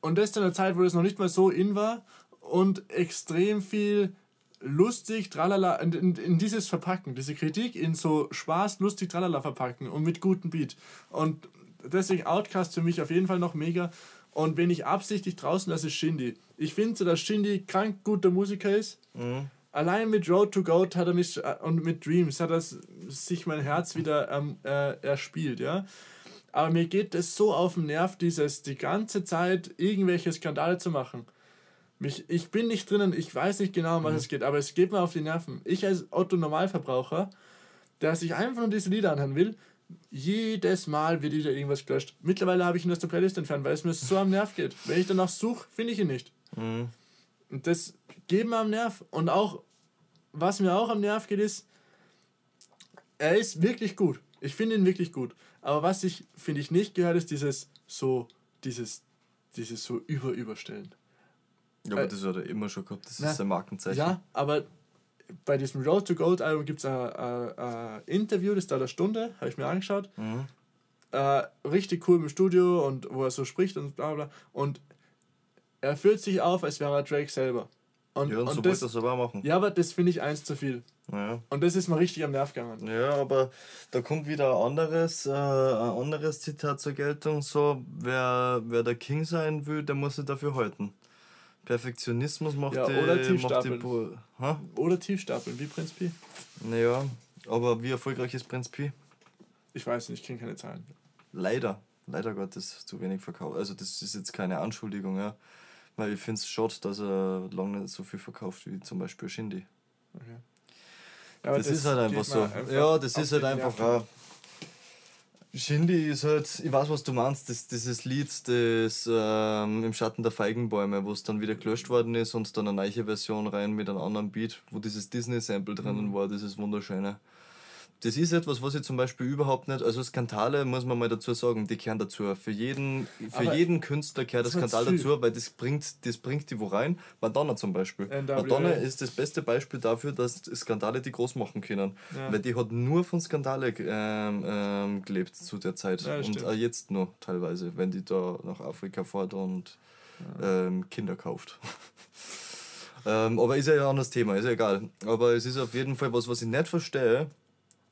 Und das zu einer Zeit, wo das noch nicht mal so in war und extrem viel lustig, tralala, in, in, in dieses Verpacken, diese Kritik in so Spaß, lustig, tralala verpacken und mit gutem Beat. Und deswegen Outcast für mich auf jeden Fall noch mega. Und wenn ich absichtlich draußen lasse, ist Shindy. Ich finde so, dass Shindy krank guter Musiker ist. Mhm. Allein mit Road to Goat hat er mich äh, und mit Dreams hat er sich mein Herz wieder ähm, äh, erspielt, ja. Aber mir geht es so auf den Nerv, dieses die ganze Zeit irgendwelche Skandale zu machen. Mich, ich bin nicht drinnen, ich weiß nicht genau, um was es geht, aber es geht mir auf die Nerven. Ich als Otto Normalverbraucher, der sich einfach nur diese Lieder anhören will, jedes Mal wird wieder irgendwas gelöscht. Mittlerweile habe ich ihn aus der Playlist entfernt, weil es mir so am Nerv geht. Wenn ich danach suche, finde ich ihn nicht. Mhm. Und das geht mir am Nerv. Und auch, was mir auch am Nerv geht, ist, er ist wirklich gut. Ich finde ihn wirklich gut. Aber was ich, finde ich, nicht gehört, ist dieses so, dieses, dieses so über-überstellen. Ja, aber Äh, das hat er immer schon gehabt, das na, ist sein Markenzeichen. Ja, aber bei diesem Road to Gold Album gibt es ein, ein, ein Interview, das dauert eine Stunde, habe ich mir angeschaut. Mhm. Äh, richtig cool im Studio und wo er so spricht und bla bla. Und er fühlt sich auf, als wäre er Drake selber. Und, Ja, und, und so das, es aber machen. ja, aber das finde ich eins zu viel. Ja. Und das ist mir richtig am Nerv gegangen. Ja, aber da kommt wieder ein anderes, äh, ein anderes Zitat zur Geltung. So, wer, wer der King sein will, der muss sich dafür halten. Perfektionismus macht Ja, die, oder macht die tiefstapeln. Bo- ha? Oder Tiefstapeln, wie Prinz Pi. Naja, aber wie erfolgreich ist Prinz Pi? Ich weiß nicht, ich kenne keine Zahlen. Leider, leider Gottes zu wenig verkauft. Also das ist jetzt keine Anschuldigung, ja. Weil ich finde es schade, dass er lange nicht so viel verkauft wie zum Beispiel Shindy. Okay. Ja, aber das, ist halt einfach so. einfach ja, das ist halt einfach auch. Shindy ist halt, ich weiß, was du meinst, das, dieses Lied, das ähm, im Schatten der Feigenbäume, wo es dann wieder gelöscht worden ist und dann eine neue Version rein mit einem anderen Beat, wo dieses Disney-Sample drinnen Mhm. war, dieses wunderschöne. Das ist etwas, was ich zum Beispiel überhaupt nicht. Also Skandale muss man mal dazu sagen, die gehören dazu. Für jeden, für Aber jeden Künstler gehört der Skandal dazu, weil das bringt, das bringt die wo rein. Madonna zum Beispiel. NWA. Madonna ist das beste Beispiel dafür, dass Skandale die groß machen können. Ja. Weil die hat nur von Skandale ähm, ähm, gelebt zu der Zeit. Ja, und stimmt. auch jetzt noch teilweise, wenn die da nach Afrika fährt und ähm, Kinder kauft. ähm, aber ist ja ein anderes Thema, ist ja egal. Aber es ist auf jeden Fall was, was ich nicht verstehe.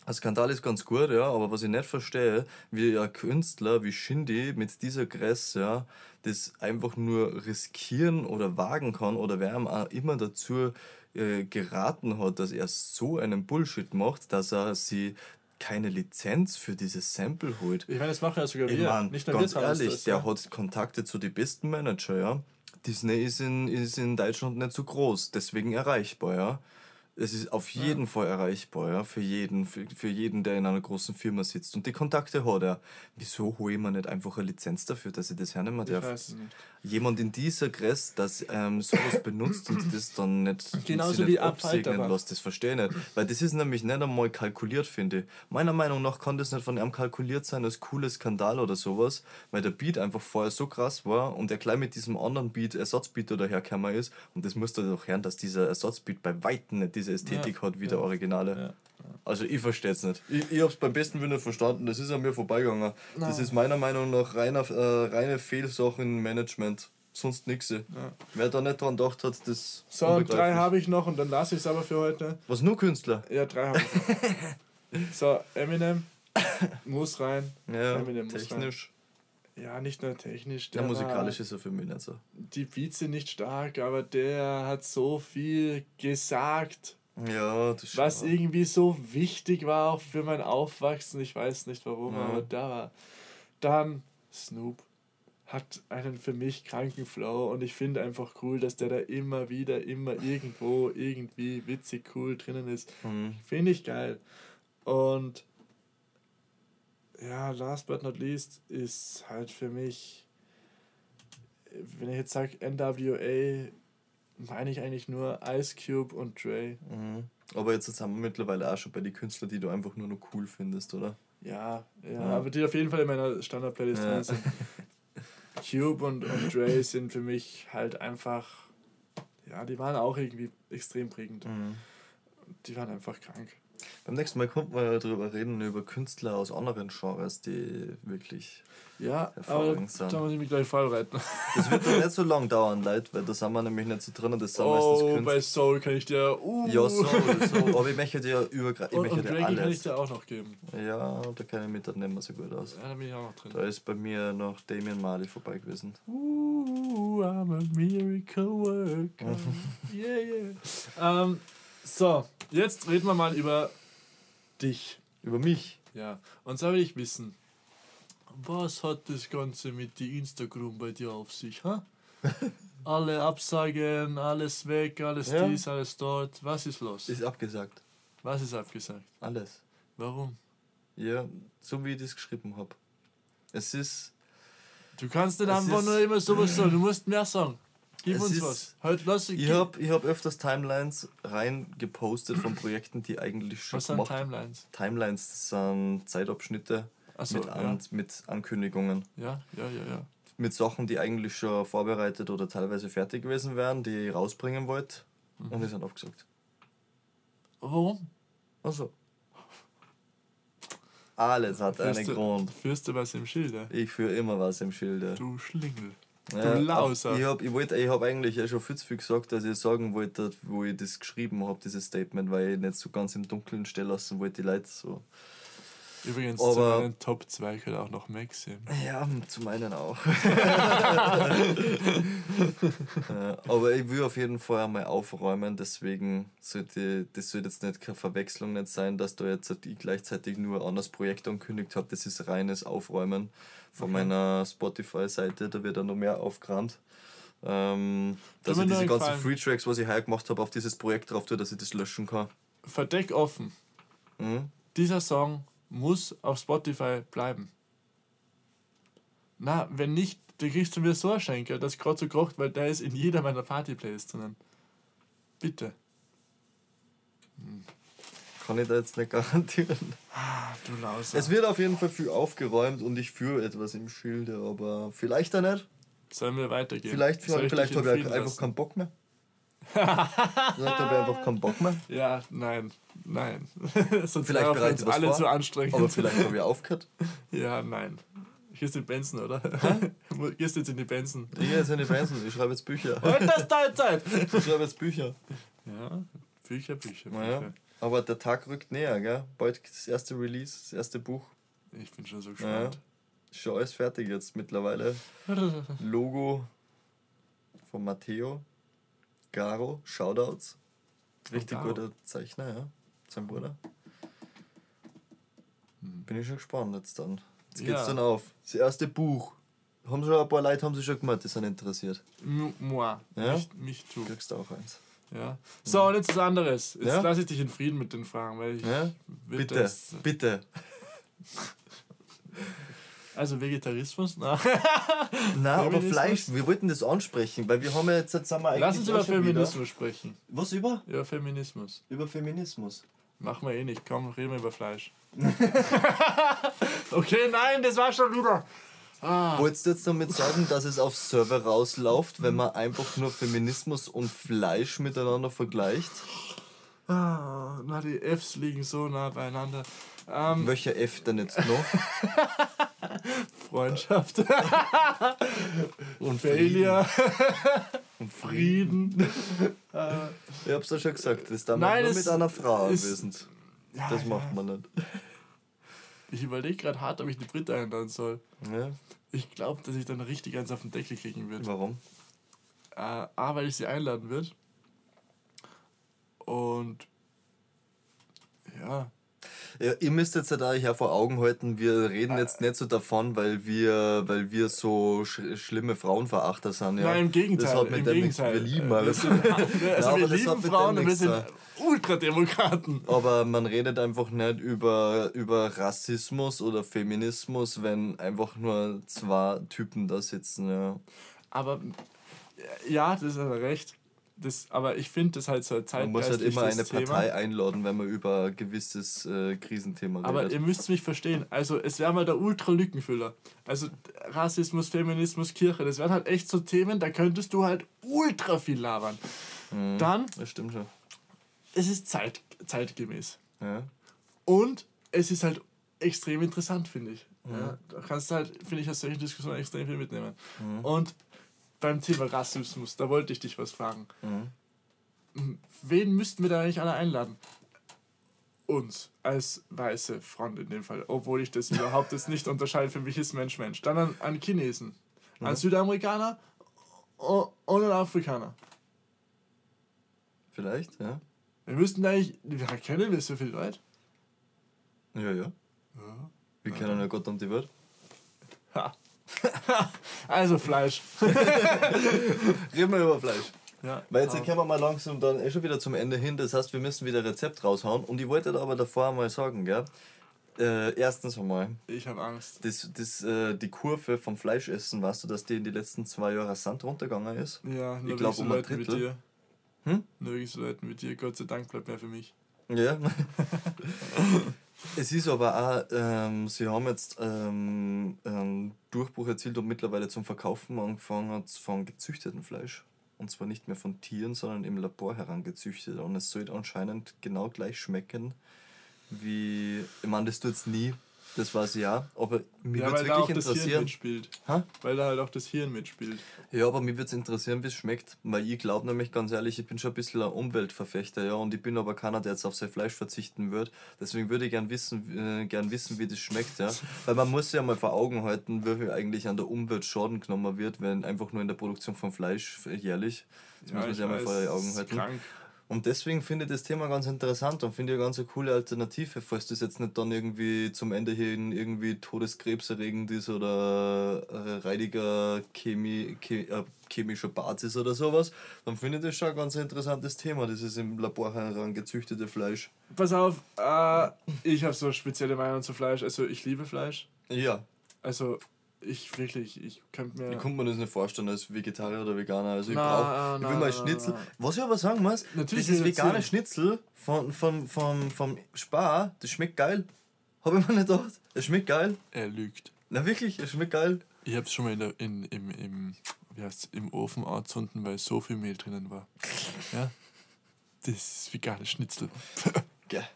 Ein Skandal ist ganz gut, ja, aber was ich nicht verstehe, wie ein Künstler wie Shindy mit dieser Größe, ja, das einfach nur riskieren oder wagen kann oder wer ihm auch immer dazu äh, geraten hat, dass er so einen Bullshit macht, dass er sie keine Lizenz für dieses Sample holt. Ich meine, das machen ja sogar Ich wir. mein, nicht nur wir ganz uns ehrlich, das, der ja. hat Kontakte zu den besten Manager, ja. Disney ist in, ist in Deutschland nicht so groß, deswegen erreichbar, ja. Es ist auf jeden Fall erreichbar, ja, für jeden, für, für jeden, der in einer großen Firma sitzt. Und die Kontakte hat er. Wieso hole ich mir nicht einfach eine Lizenz dafür, dass ich das hernehmen Ich darf? weiß es nicht. Jemand in dieser Größe, das ähm, sowas benutzt und das dann nicht, Genauso wie nicht Ab absegnen lässt, das verstehe ich nicht. Weil das ist nämlich nicht einmal kalkuliert, finde ich. Meiner Meinung nach kann das nicht von ihm kalkuliert sein als cooler Skandal oder sowas, weil der Beat einfach vorher so krass war und er gleich mit diesem anderen Beat, Ersatzbeat dahergekommen ist. Und das musst du doch hören, dass dieser Ersatzbeat bei Weitem nicht diese Ästhetik Ja, hat wie der Originale. Ja. Also ich verstehe es nicht. Ich, ich habe es beim besten Willen nicht verstanden. Das ist an mir vorbeigegangen. Das ist meiner Meinung nach reiner, äh, reine Fehlsache im Management. Sonst nichts. Wer da nicht dran gedacht hat, das So, und drei habe ich noch und dann lasse ich es aber für heute. Was nur Künstler? Ja, drei habe ich noch. So, Eminem muss rein. Ja, Eminem muss technisch. rein. Ja, nicht nur technisch. Ja, der musikalisch war- ist er für mich nicht so. Die Beats sind nicht stark, aber der hat so viel gesagt, Ja, das was schon- irgendwie so wichtig war auch für mein Aufwachsen. Ich weiß nicht warum, Ja. aber da war. Dann Snoop hat einen für mich kranken Flow und ich finde einfach cool, dass der da immer wieder, immer irgendwo, irgendwie witzig, cool drinnen ist. Mhm. Finde ich geil. Und ja, last but not least ist halt für mich, wenn ich jetzt sage NWA, meine ich eigentlich nur Ice Cube und Dre. Mhm. Aber jetzt sind wir mittlerweile auch schon bei den Künstlern, die du einfach nur noch cool findest, oder? Ja, ja, Ja. aber die auf jeden Fall in meiner Standard-Playlist Ja. sind. Cube und, und Dre sind für mich halt einfach, ja, die waren auch irgendwie extrem prägend. Mhm. Die waren einfach krank. Beim nächsten Mal kommt man darüber reden, über Künstler aus anderen Genres, die wirklich. Ja, Hervorragend sind. da muss ich mich gleich vorbereiten. Das wird doch nicht so lang dauern, Leute, weil da sind wir nämlich nicht so drin. Das sind Oh, meistens bei Künstler. Soul kann ich dir. Uh, Ja, so, so. Aber ich möchte dir übergreifen. Ich Und, und Drake kann ich dir auch noch geben. Ja, da kenne ich mich dann nicht mehr so gut aus. Ja, da bin ich auch noch drin. Da ist bei mir noch Damien Marley vorbei gewesen. Uh, I'm a miracle worker. yeah, yeah. Ähm, so, jetzt reden wir mal über dich. Über mich. Ja, und so will ich wissen, was hat das Ganze mit die Instagram bei dir auf sich, ha? Alle Absagen, alles weg, alles Ja. dies, alles dort. Was ist los? Ist abgesagt. Was ist abgesagt? Alles. Warum? Ja, so wie ich das geschrieben habe. Es ist. Du kannst nicht einfach nur immer sowas sagen, du musst mehr sagen. Gib Es uns ist- was. Halt, lass, Ich habe ich hab öfters Timelines rein gepostet von Projekten, die eigentlich schon was sind gemacht Timelines? Timelines das sind Zeitabschnitte Achso, mit, ja. An mit Ankündigungen. ja, ja, ja, ja. Mit Sachen, die eigentlich schon vorbereitet oder teilweise fertig gewesen wären, die ich rausbringen wollte. Mhm. Und die sind abgesagt. Warum? Also. Alles hat einen Grund. Führst du was im Schilde? Ich führe immer was im Schilde. Du Schlingel. Ja, Lauser. Ich habe ich wollt- ich hab eigentlich schon viel zu viel gesagt, dass ich sagen wollte, wo ich das geschrieben habe, dieses Statement, weil ich nicht so ganz im Dunkeln stehen lassen wollte, die Leute so. Übrigens, Aber- zu meinen Top 2 gehört auch noch Maxim. Ja, zu meinen auch. Ja, Aber ich will auf jeden Fall einmal aufräumen, deswegen sollte das sollte jetzt nicht keine Verwechslung nicht sein, dass da jetzt ich gleichzeitig nur ein anderes Projekt angekündigt habe. Das ist reines Aufräumen von Okay. meiner Spotify-Seite, da wird dann noch mehr aufgerannt. Ähm, dass ich diese ganzen. Free Tracks, was ich heuer gemacht habe, auf dieses Projekt drauf tue, dass ich das löschen kann. Verdeck offen. Mhm. Dieser Song muss auf Spotify bleiben. Na, wenn nicht, dann kriegst du mir so ein Schenkel, das gerade so kocht, weil der ist in jeder meiner Party-Plays drinnen. Bitte. Hm. kann ich da jetzt nicht garantieren. Ah, du Lauser. Es wird auf jeden Fall viel aufgeräumt und ich führe etwas im Schilde, aber vielleicht auch nicht. Sollen wir weitergehen? Vielleicht, vielleicht habe ich einfach lassen? keinen Bock mehr. Vielleicht habe ich einfach keinen Bock mehr. Ja, nein, nein. Sonst Vielleicht wäre uns alle vor, zu anstrengend. Aber vielleicht habe ich aufgehört. Ja, nein. Gehst in die Benson, oder? Gehst jetzt in die Benson. Jetzt in die Benson, ich schreibe jetzt Bücher. Und das ist deine Zeit. Ich schreibe jetzt Bücher. Ja, Bücher, Bücher, Naja. Bücher. Aber der Tag rückt näher, gell? Bald das erste Release, das erste Buch. Ich bin schon so Ja. gespannt. Ist schon alles fertig jetzt mittlerweile. Logo von Matteo. Garo, Shoutouts. Richtig Garo. guter Zeichner, ja. Sein Bruder. Bin ich schon gespannt jetzt dann. Jetzt geht's Ja. dann auf. Das erste Buch. Haben schon ein paar Leute haben sich schon gemeldet, die sind interessiert. M- Moi. Ja? Mich, mich tu. Kriegst du auch eins. Ja. So, und jetzt was anderes. Jetzt Ja? lasse ich dich in Frieden mit den Fragen, weil ich Ja? Bitte, das. bitte. Also Vegetarismus? Na. Nein, aber Feminismus? Fleisch, wir wollten das ansprechen, weil wir haben ja jetzt, jetzt sind wir eigentlich Lass uns über eh schon wieder- Feminismus sprechen. Was über? Über Feminismus. Über Feminismus. Machen wir eh nicht. Komm, reden wir über Fleisch. okay, nein, das war schon wieder. Ah, Wolltest du jetzt damit sagen, dass es auf Server rausläuft, wenn man einfach nur Feminismus und Fleisch miteinander vergleicht? Ah, na, die Fs liegen so nah beieinander. Ähm, Welcher F denn jetzt noch? Freundschaft. Und Failure. Und Frieden. Ich hab's ja schon gesagt, das darf man nur mit einer Frau anwesend. Ja, Das macht man nicht. Ich überlege gerade hart, ob ich die Britta einladen soll. Ja, Ich glaube, dass ich dann richtig eins auf den Deckel kriegen würde. warum? Äh, A, weil ich sie einladen wird. Und ja, Ja, ihr müsst jetzt halt euch ja vor Augen halten, wir reden jetzt nicht so davon, weil wir, weil wir so sch schlimme Frauenverachter sind. Ja. Nein, im Gegenteil. Das hat mit im dem Gegenteil. wir lieben Äh, alles. Wir, sind, also Ja, wir lieben Frauen und wir nichts sind Ultrademokraten. Aber man redet einfach nicht über, über Rassismus oder Feminismus, wenn einfach nur zwei Typen da sitzen. Ja. Aber äh, ja, das ist aber recht. Das, aber ich finde das halt so ein Man muss halt immer eine Partei einladen, wenn man über ein gewisses äh, Krisenthema Aber redet. ihr müsst mich verstehen. Also, es wäre mal der Ultra-Lückenfüller. Also, Rassismus, Feminismus, Kirche, das wären halt echt so Themen, da könntest du halt ultra viel labern. Mhm. Dann, das stimmt schon. es ist zeit, zeitgemäß. Ja. Und es ist halt extrem interessant, finde ich. Mhm. Ja, da kannst du halt, finde ich, aus solchen Diskussionen extrem viel mitnehmen. Mhm. Und beim Thema Rassismus, da wollte ich dich was fragen. Mhm. Wen müssten wir da eigentlich alle einladen? Uns, als weiße Front in dem Fall. Obwohl ich das überhaupt jetzt nicht unterscheide, für mich ist Mensch Mensch. Dann an, an Chinesen, an Südamerikaner und an Afrikaner. Vielleicht, ja. Wir müssten eigentlich, ja, kennen wir so viele Leute? Ja, ja. Wir kennen ja Gott und die Welt. Ha. also Fleisch. Reden wir über Fleisch. Ja, Weil jetzt kommen wir mal langsam dann eh schon wieder zum Ende hin. Das heißt, wir müssen wieder Rezept raushauen. Und ich wollte da aber davor mal sagen, gell? Äh, erstens einmal, ich habe Angst. das, das, äh, die Kurve vom Fleischessen, weißt du, dass die in den letzten zwei Jahren rasant runtergegangen ist? Ja, nur Ich glaub, wegen so um ein Drittel. dir. Hm? Nur wegen so Leuten wie dir. Gott sei Dank bleibt mehr für mich. Ja. es ist aber auch, ähm, sie haben jetzt ähm, einen Durchbruch erzielt und mittlerweile zum Verkaufen angefangen hat von gezüchtetem Fleisch. Und zwar nicht mehr von Tieren, sondern im Labor herangezüchtet. Und es soll anscheinend genau gleich schmecken wie. Ich meine, das tut es nie, das ich ja. Aber mich ja, würde es wirklich interessieren. Weil da halt auch das Hirn mitspielt. Ja, aber mich würde es interessieren, wie es schmeckt, weil ich glaube nämlich ganz ehrlich, ich bin schon ein bisschen ein Umweltverfechter, ja, und ich bin aber keiner, der jetzt auf sein Fleisch verzichten wird. Deswegen würde ich gern wissen, äh, gern wissen, wie das schmeckt, ja. Weil man muss ja mal vor Augen halten, wie viel eigentlich an der Umwelt Schaden genommen wird, wenn einfach nur in der Produktion von Fleisch jährlich. Das muss man ich sich ja mal vor Augen halten. Krank. Und deswegen finde ich das Thema ganz interessant und finde ich eine ganz coole Alternative, falls das jetzt nicht dann irgendwie zum Ende hin irgendwie todeskrebserregend ist oder äh, reidiger Chemie, Che- äh, chemischer Bart ist oder sowas, dann finde ich das schon ein ganz interessantes Thema, dieses im Labor herangezüchtete Fleisch. Pass auf, äh, ich habe so eine spezielle Meinung zu Fleisch. Also ich liebe Fleisch. Ja, Also ich wirklich, ich könnte mir. Ich konnte mir das nicht vorstellen als Vegetarier oder Veganer. Also ich brauche, ich will mal Schnitzel. Was ich aber sagen muss, Natürlich dieses reduzieren. vegane Schnitzel von, von, vom, vom Spar, das schmeckt geil. Habe ich mir nicht gedacht. Es schmeckt geil. Er lügt. Na wirklich, es schmeckt geil. Ich hab's schon mal in der, in, im, im, wie heißt's, im Ofen anzünden, weil so viel Mehl drinnen war. Ja? Das ist vegane Schnitzel. Geil.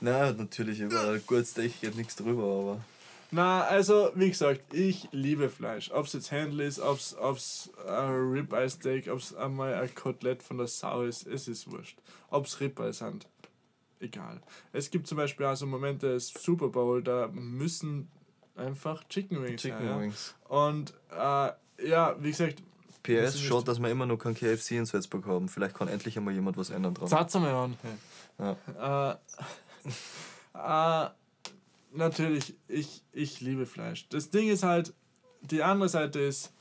Na, natürlich, über ein gutes Steak geht nichts drüber, aber. Na, also, wie gesagt, ich liebe Fleisch. Ob es jetzt Händel ist, ob es ein Ribeye Steak, ob es einmal ein Kotelett von der Sau ist, es ist wurscht. Ob es Ribeye sind, egal. Es gibt zum Beispiel auch so Momente, das Super Bowl, da müssen einfach Chicken Wings Chicken sein. Ja? Wings. Und äh, ja, wie gesagt, PS, schaut, dass wir immer noch kein KFC in Salzburg haben. Vielleicht kann endlich einmal jemand was ändern dran. Satz einmal an. Ja. Äh, äh, natürlich, ich, ich liebe Fleisch. Das Ding ist halt, die andere Seite ist,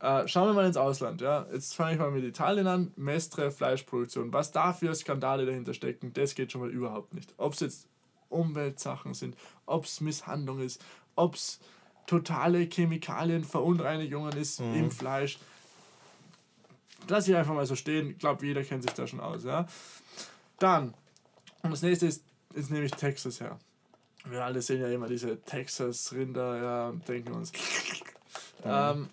äh, schauen wir mal ins Ausland. Ja? Jetzt fange ich mal mit Italien an. Mestre Fleischproduktion. Was da für Skandale dahinter stecken, das geht schon mal überhaupt nicht. Ob es jetzt Umweltsachen sind, ob es Misshandlung ist, ob es totale Chemikalienverunreinigungen ist im Fleisch. Lass ich einfach mal so stehen. Ich glaube, jeder kennt sich da schon aus. Ja? Dann, und das nächste ist, ist nämlich Texas her. Wir alle sehen ja immer diese Texas-Rinder ja, und denken uns. Ähm,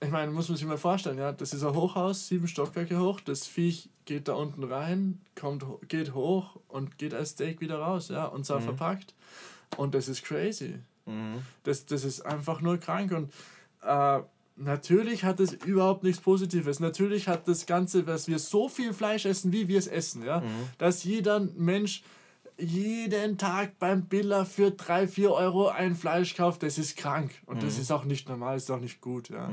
ich meine, muss man sich mal vorstellen, ja, das ist ein Hochhaus, sieben Stockwerke hoch, das Viech geht da unten rein, kommt, geht hoch und geht als Steak wieder raus, ja, und zwar verpackt. Und das ist crazy. Mhm. Das, das ist einfach nur krank und äh, natürlich hat es überhaupt nichts Positives. Natürlich hat das Ganze, dass wir so viel Fleisch essen, wie wir es essen, ja, dass jeder Mensch jeden Tag beim Biller für 3, 4 Euro ein Fleisch kauft, das ist krank. Und das ist auch nicht normal, ist auch nicht gut. Ja.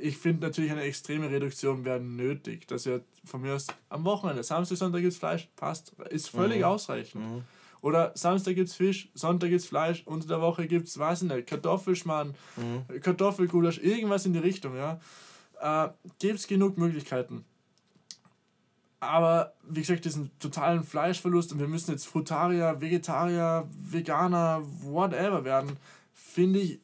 Ich finde natürlich eine extreme Reduktion wäre nötig. Dass wir von mir aus am Wochenende, Samstag, Sonntag gibt es Fleisch, passt, ist völlig ausreichend. Oder Samstag gibt es Fisch, Sonntag gibt es Fleisch, unter der Woche gibt es, weiß ich nicht, Kartoffelschmarrn, Kartoffelgulasch, irgendwas in die Richtung, ja. Äh, gibt es genug Möglichkeiten. Aber wie gesagt, diesen totalen Fleischverlust und wir müssen jetzt Frutarier, Vegetarier, Veganer, whatever werden, finde ich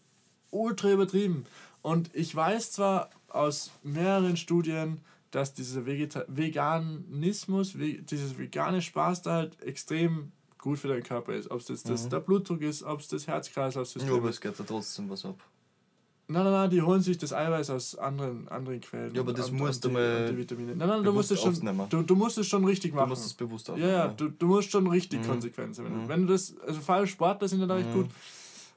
ultra übertrieben. Und ich weiß zwar aus mehreren Studien, dass dieser Vegeta Veganismus, ve dieses vegane Spaß da halt extrem gut für deinen Körper ist. Ob es jetzt das, der Blutdruck ist, ob es das Herz-Kreislauf-System Ja, aber ist. es geht da trotzdem was ab. Nein, nein, nein, die holen sich das Eiweiß aus anderen, anderen Quellen. Ja, aber das und- musst und du die- mal die Vitamine. Nein, nein, du musst es schon, du, du musst es schon richtig Du machen. musst es bewusst ja, aufnehmen. ja, du, du musst schon richtig Mhm. konsequent sein. Wenn du das, also vor allem Sportler sind ja da recht gut.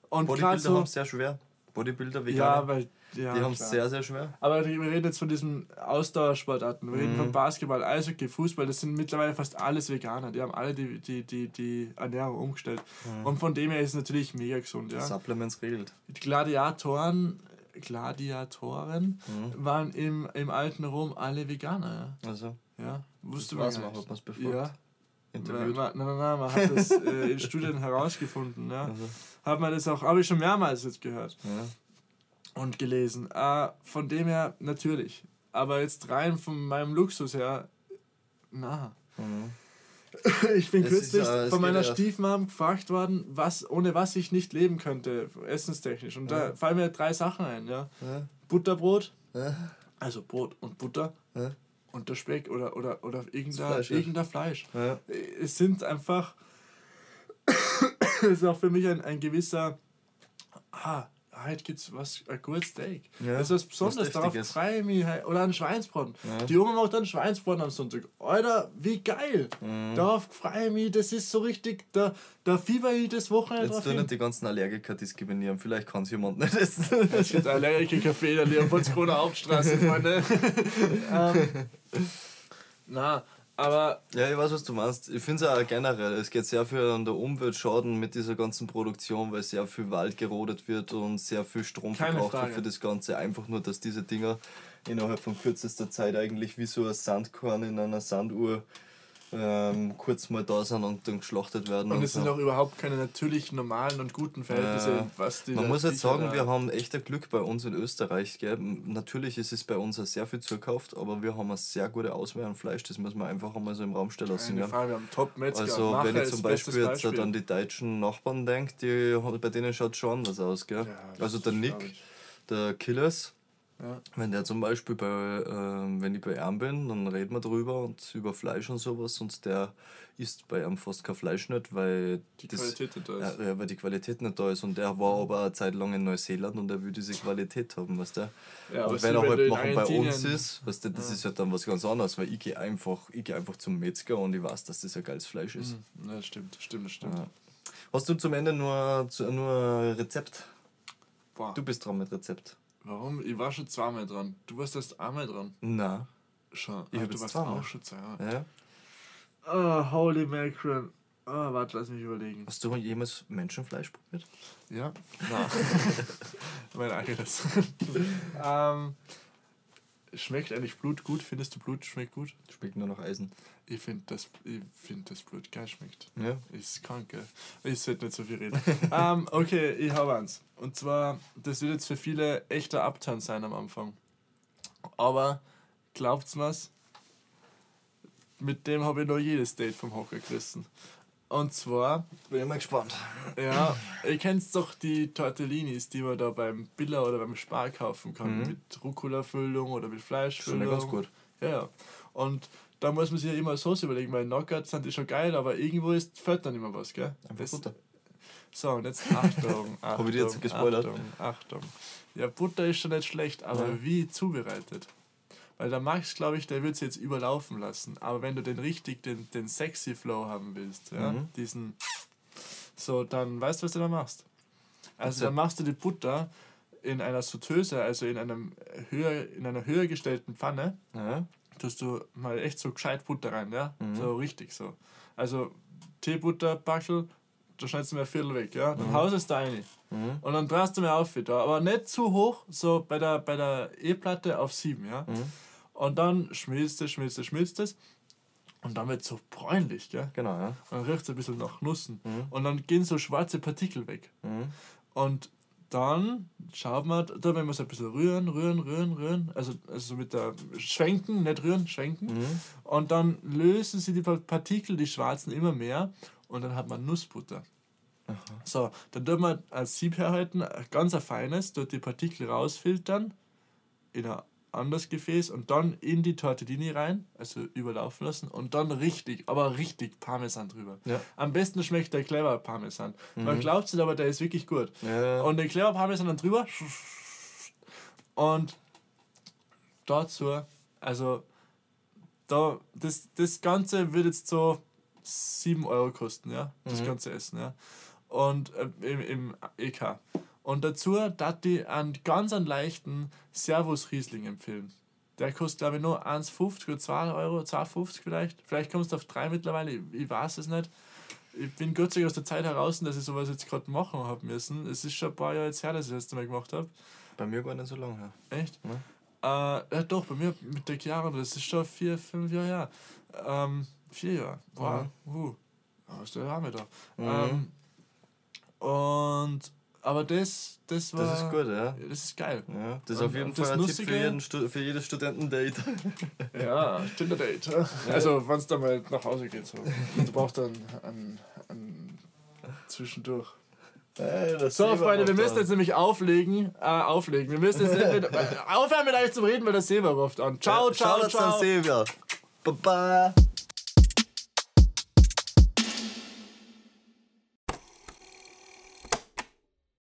Und Bodybuilder so, haben es sehr schwer. Bodybuilder, ja, Veganer, weil, ja, die haben es sehr, sehr schwer. Aber wir reden jetzt von diesen Ausdauersportarten. Wir reden Mhm. von Basketball, Eishockey, Fußball. Das sind mittlerweile fast alles Veganer. Die haben alle die, die, die, die Ernährung umgestellt. Und von dem her ist es natürlich mega gesund. Ja? Supplements regelt. Die Gladiatoren, Gladiatoren Mhm. waren im, im alten Rom alle Veganer. Also, Ja, ja? wusste man gar man, hat man es befragt. Ja, Interviewt. Nein, nein, nein, man hat das äh, in Studien herausgefunden. Ja. Also, Hat man das auch, habe ich schon mehrmals jetzt gehört ja. und gelesen. Äh, von dem her natürlich. Aber jetzt rein von meinem Luxus her, na. Mhm. Ich bin Es ist kürzlich es von meiner Stiefmam gefragt worden, was, ohne was ich nicht leben könnte, essenstechnisch. Und da Ja. fallen mir drei Sachen ein. Ja. Butterbrot, also Brot und Butter. Und der Speck oder, oder, oder irgendein Fleisch, irgendein Fleisch. Ja. Es sind einfach, es ist auch für mich ein, ein gewisser, ah, heute gibt's was, ein gutes Steak. Ja, das ist was Besonderes, darauf freue ich mich. halt- Oder ein Schweinsbraten. Ja. Die Oma macht einen Schweinsbraten am Sonntag. Alter, wie geil! Mhm. Darauf freue ich mich, das ist so richtig, da, da fieber ich das Wochenende Jetzt drauf tun nicht die ganzen Allergiker diskriminieren. Vielleicht kann es jemand nicht essen. Es gibt Allergiker-Café in der Leopoldskroner Hauptstraße, Freunde. ähm, na, aber Ja, ich weiß, was du meinst. Ich finde es auch generell. Es geht sehr viel an der Umwelt schaden mit dieser ganzen Produktion, weil sehr viel Wald gerodet wird und sehr viel Strom verbraucht wird für das Ganze. Einfach nur, dass diese Dinger innerhalb von kürzester Zeit eigentlich wie so ein Sandkorn in einer Sanduhr ähm, kurz mal da sind und dann geschlachtet werden. Und es so. sind auch überhaupt keine natürlichen, normalen und guten Verhältnisse, Äh, was die Man muss jetzt Viecher sagen, wir haben echt ein Glück bei uns in Österreich. Gell? Natürlich ist es bei uns sehr viel zukauft, aber wir haben eine sehr gute Auswahl an Fleisch. Das muss man einfach einmal so im Raum stehen lassen. Gell? Frage, wir haben Top-Metzger. Also, Macher wenn ich zum Beispiel jetzt halt an die deutschen Nachbarn denke, die, bei denen schaut es schon anders aus. Gell? Ja, also, der Nick, ich. der Killers, Ja. wenn der zum Beispiel bei, ähm, wenn ich bei ihm bin, dann reden wir drüber und über Fleisch und sowas und der isst bei ihm fast kein Fleisch nicht, weil Die das, Qualität nicht da ist. ja, ja, weil die Qualität nicht da ist und der war aber eine Zeit lang in Neuseeland und er will diese Qualität haben, weißt du? Ja, und wenn er halt machen bei uns ist, weißt du, das ist halt dann was ganz anderes, weil ich gehe einfach, ich gehe einfach zum Metzger und ich weiß, dass das ein geiles Fleisch ist. Mhm. Ja, stimmt, stimmt, stimmt. Ja. Hast du zum Ende nur, nur ein Rezept? Boah, Du bist dran mit Rezept. Warum? Ich war schon zweimal dran. Du warst erst einmal dran. Na, Schon. Ich Ah, du warst zweimal. auch schon zweimal. ja. Oh, holy mackerel. Oh, warte, lass mich überlegen. Hast du jemals Menschenfleisch probiert? Ja? Nein. mein eigenes. ähm, schmeckt eigentlich Blut gut? Findest du Blut schmeckt gut? Schmeckt nur nach Eisen. Ich finde, das, ich find, das Blut geil schmeckt. Ja. Ist krank, gell? Ich sollte nicht so viel reden. ähm, okay, ich habe eins. Und zwar, das wird jetzt für viele echter Upturn sein am Anfang. Aber glaubt's mir's? Mit dem habe ich noch jedes Date vom Hocker gerissen. Und zwar, Bin ich mal gespannt. ja, ihr kennt doch die Tortellinis, die man da beim Billa oder beim Spar kaufen kann. Mhm. Mit Rucola-Füllung oder mit Schon Fleischfüllung. ganz gut. Ja. Und da muss man sich ja immer Soße überlegen, weil Knockouts sind die schon geil, aber irgendwo ist, fällt dann immer was, gell? Einfach Das- Butter. So, und jetzt Achtung, Achtung. Hab ich dir jetzt gespoilert? Achtung, Achtung. Ja, Butter ist schon nicht schlecht, aber Ja. wie zubereitet? Weil der Max, glaube ich, der wird es jetzt überlaufen lassen. Aber wenn du den richtig, den, den sexy Flow haben willst, ja, Mhm. diesen, so, dann weißt du, was du da machst. Also dann machst du die Butter in einer Sauteuse, also in, einem höher, in einer höher gestellten Pfanne, Ja. tust du mal echt so gescheit Butter rein, ja? Mhm. So richtig so. Also Teebutter, Backel, da schneidest du mir ein Viertel weg, ja? Dann Mhm. haust du es da rein. Mhm. Und dann drehst du mir auf wieder. Aber nicht zu hoch, so bei der, bei der E-Platte auf 7, ja? Mhm. Und dann schmilzt es, schmilzt es, schmilzt es. Und dann wird es so bräunlich, gell? Genau, ja. Und dann riecht es ein bisschen nach Nussen. Mhm. Und dann gehen so schwarze Partikel weg. Mhm. Und dann schaut man, da wenn wir so ein bisschen rühren, rühren, rühren, rühren, also, also so mit der Schwenken, nicht rühren, schwenken. Mhm. Und dann lösen sie die Partikel, die schwarzen, immer mehr. Und dann hat man Nussbutter. So, dann tut man als Sieb herhalten, ganz ein feines, dort die Partikel rausfiltern, in ein anderes Gefäß und dann in die Tortellini rein, also überlaufen lassen und dann richtig, aber richtig Parmesan drüber. Ja. Am besten schmeckt der Clever Parmesan. Man glaubt es nicht, aber der ist wirklich gut. Ja. Und den Clever Parmesan dann drüber. Und dazu, also da, das, das Ganze wird jetzt so 7 Euro kosten, ja, das Mhm. ganze Essen, ja. Und äh, im, im EK. Und dazu darf ich einen ganz einen leichten Servus Riesling empfehlen. Der kostet, glaube ich, nur 1,50 oder 2 Euro, 2,50 vielleicht. Vielleicht kommst du auf 3 mittlerweile, ich, ich weiß es nicht. Ich bin Gott sei Dank aus der Zeit heraus, dass ich sowas jetzt gerade machen habe müssen. Es ist schon ein paar Jahre jetzt her, dass ich das letzte Mal gemacht habe. Bei mir gar nicht so lange her. Echt? Ja. Äh, ja, doch, bei mir mit der Chiara, das ist schon vier, fünf Jahre her. Ähm, vier Jahre. Wow. Uh. Was haben wir da? Mhm. Ähm, und, aber das, das war. Das ist gut, ja. Das ist geil. Ja, das ist auf jeden Fall ein Tipp für, jeden Stu für jedes Studentendate. Ja, Tinder-Date. Also, wenn es dann mal nach Hause geht. So. Und du brauchst dann ein, ein zwischendurch. Hey, So, Freunde, wir müssen jetzt nämlich auflegen. Äh, auflegen. Wir müssen jetzt mit, aufhören mit euch zu reden, weil der Silber ruft an. Ciao, ciao, an ciao. Silvia. Baba.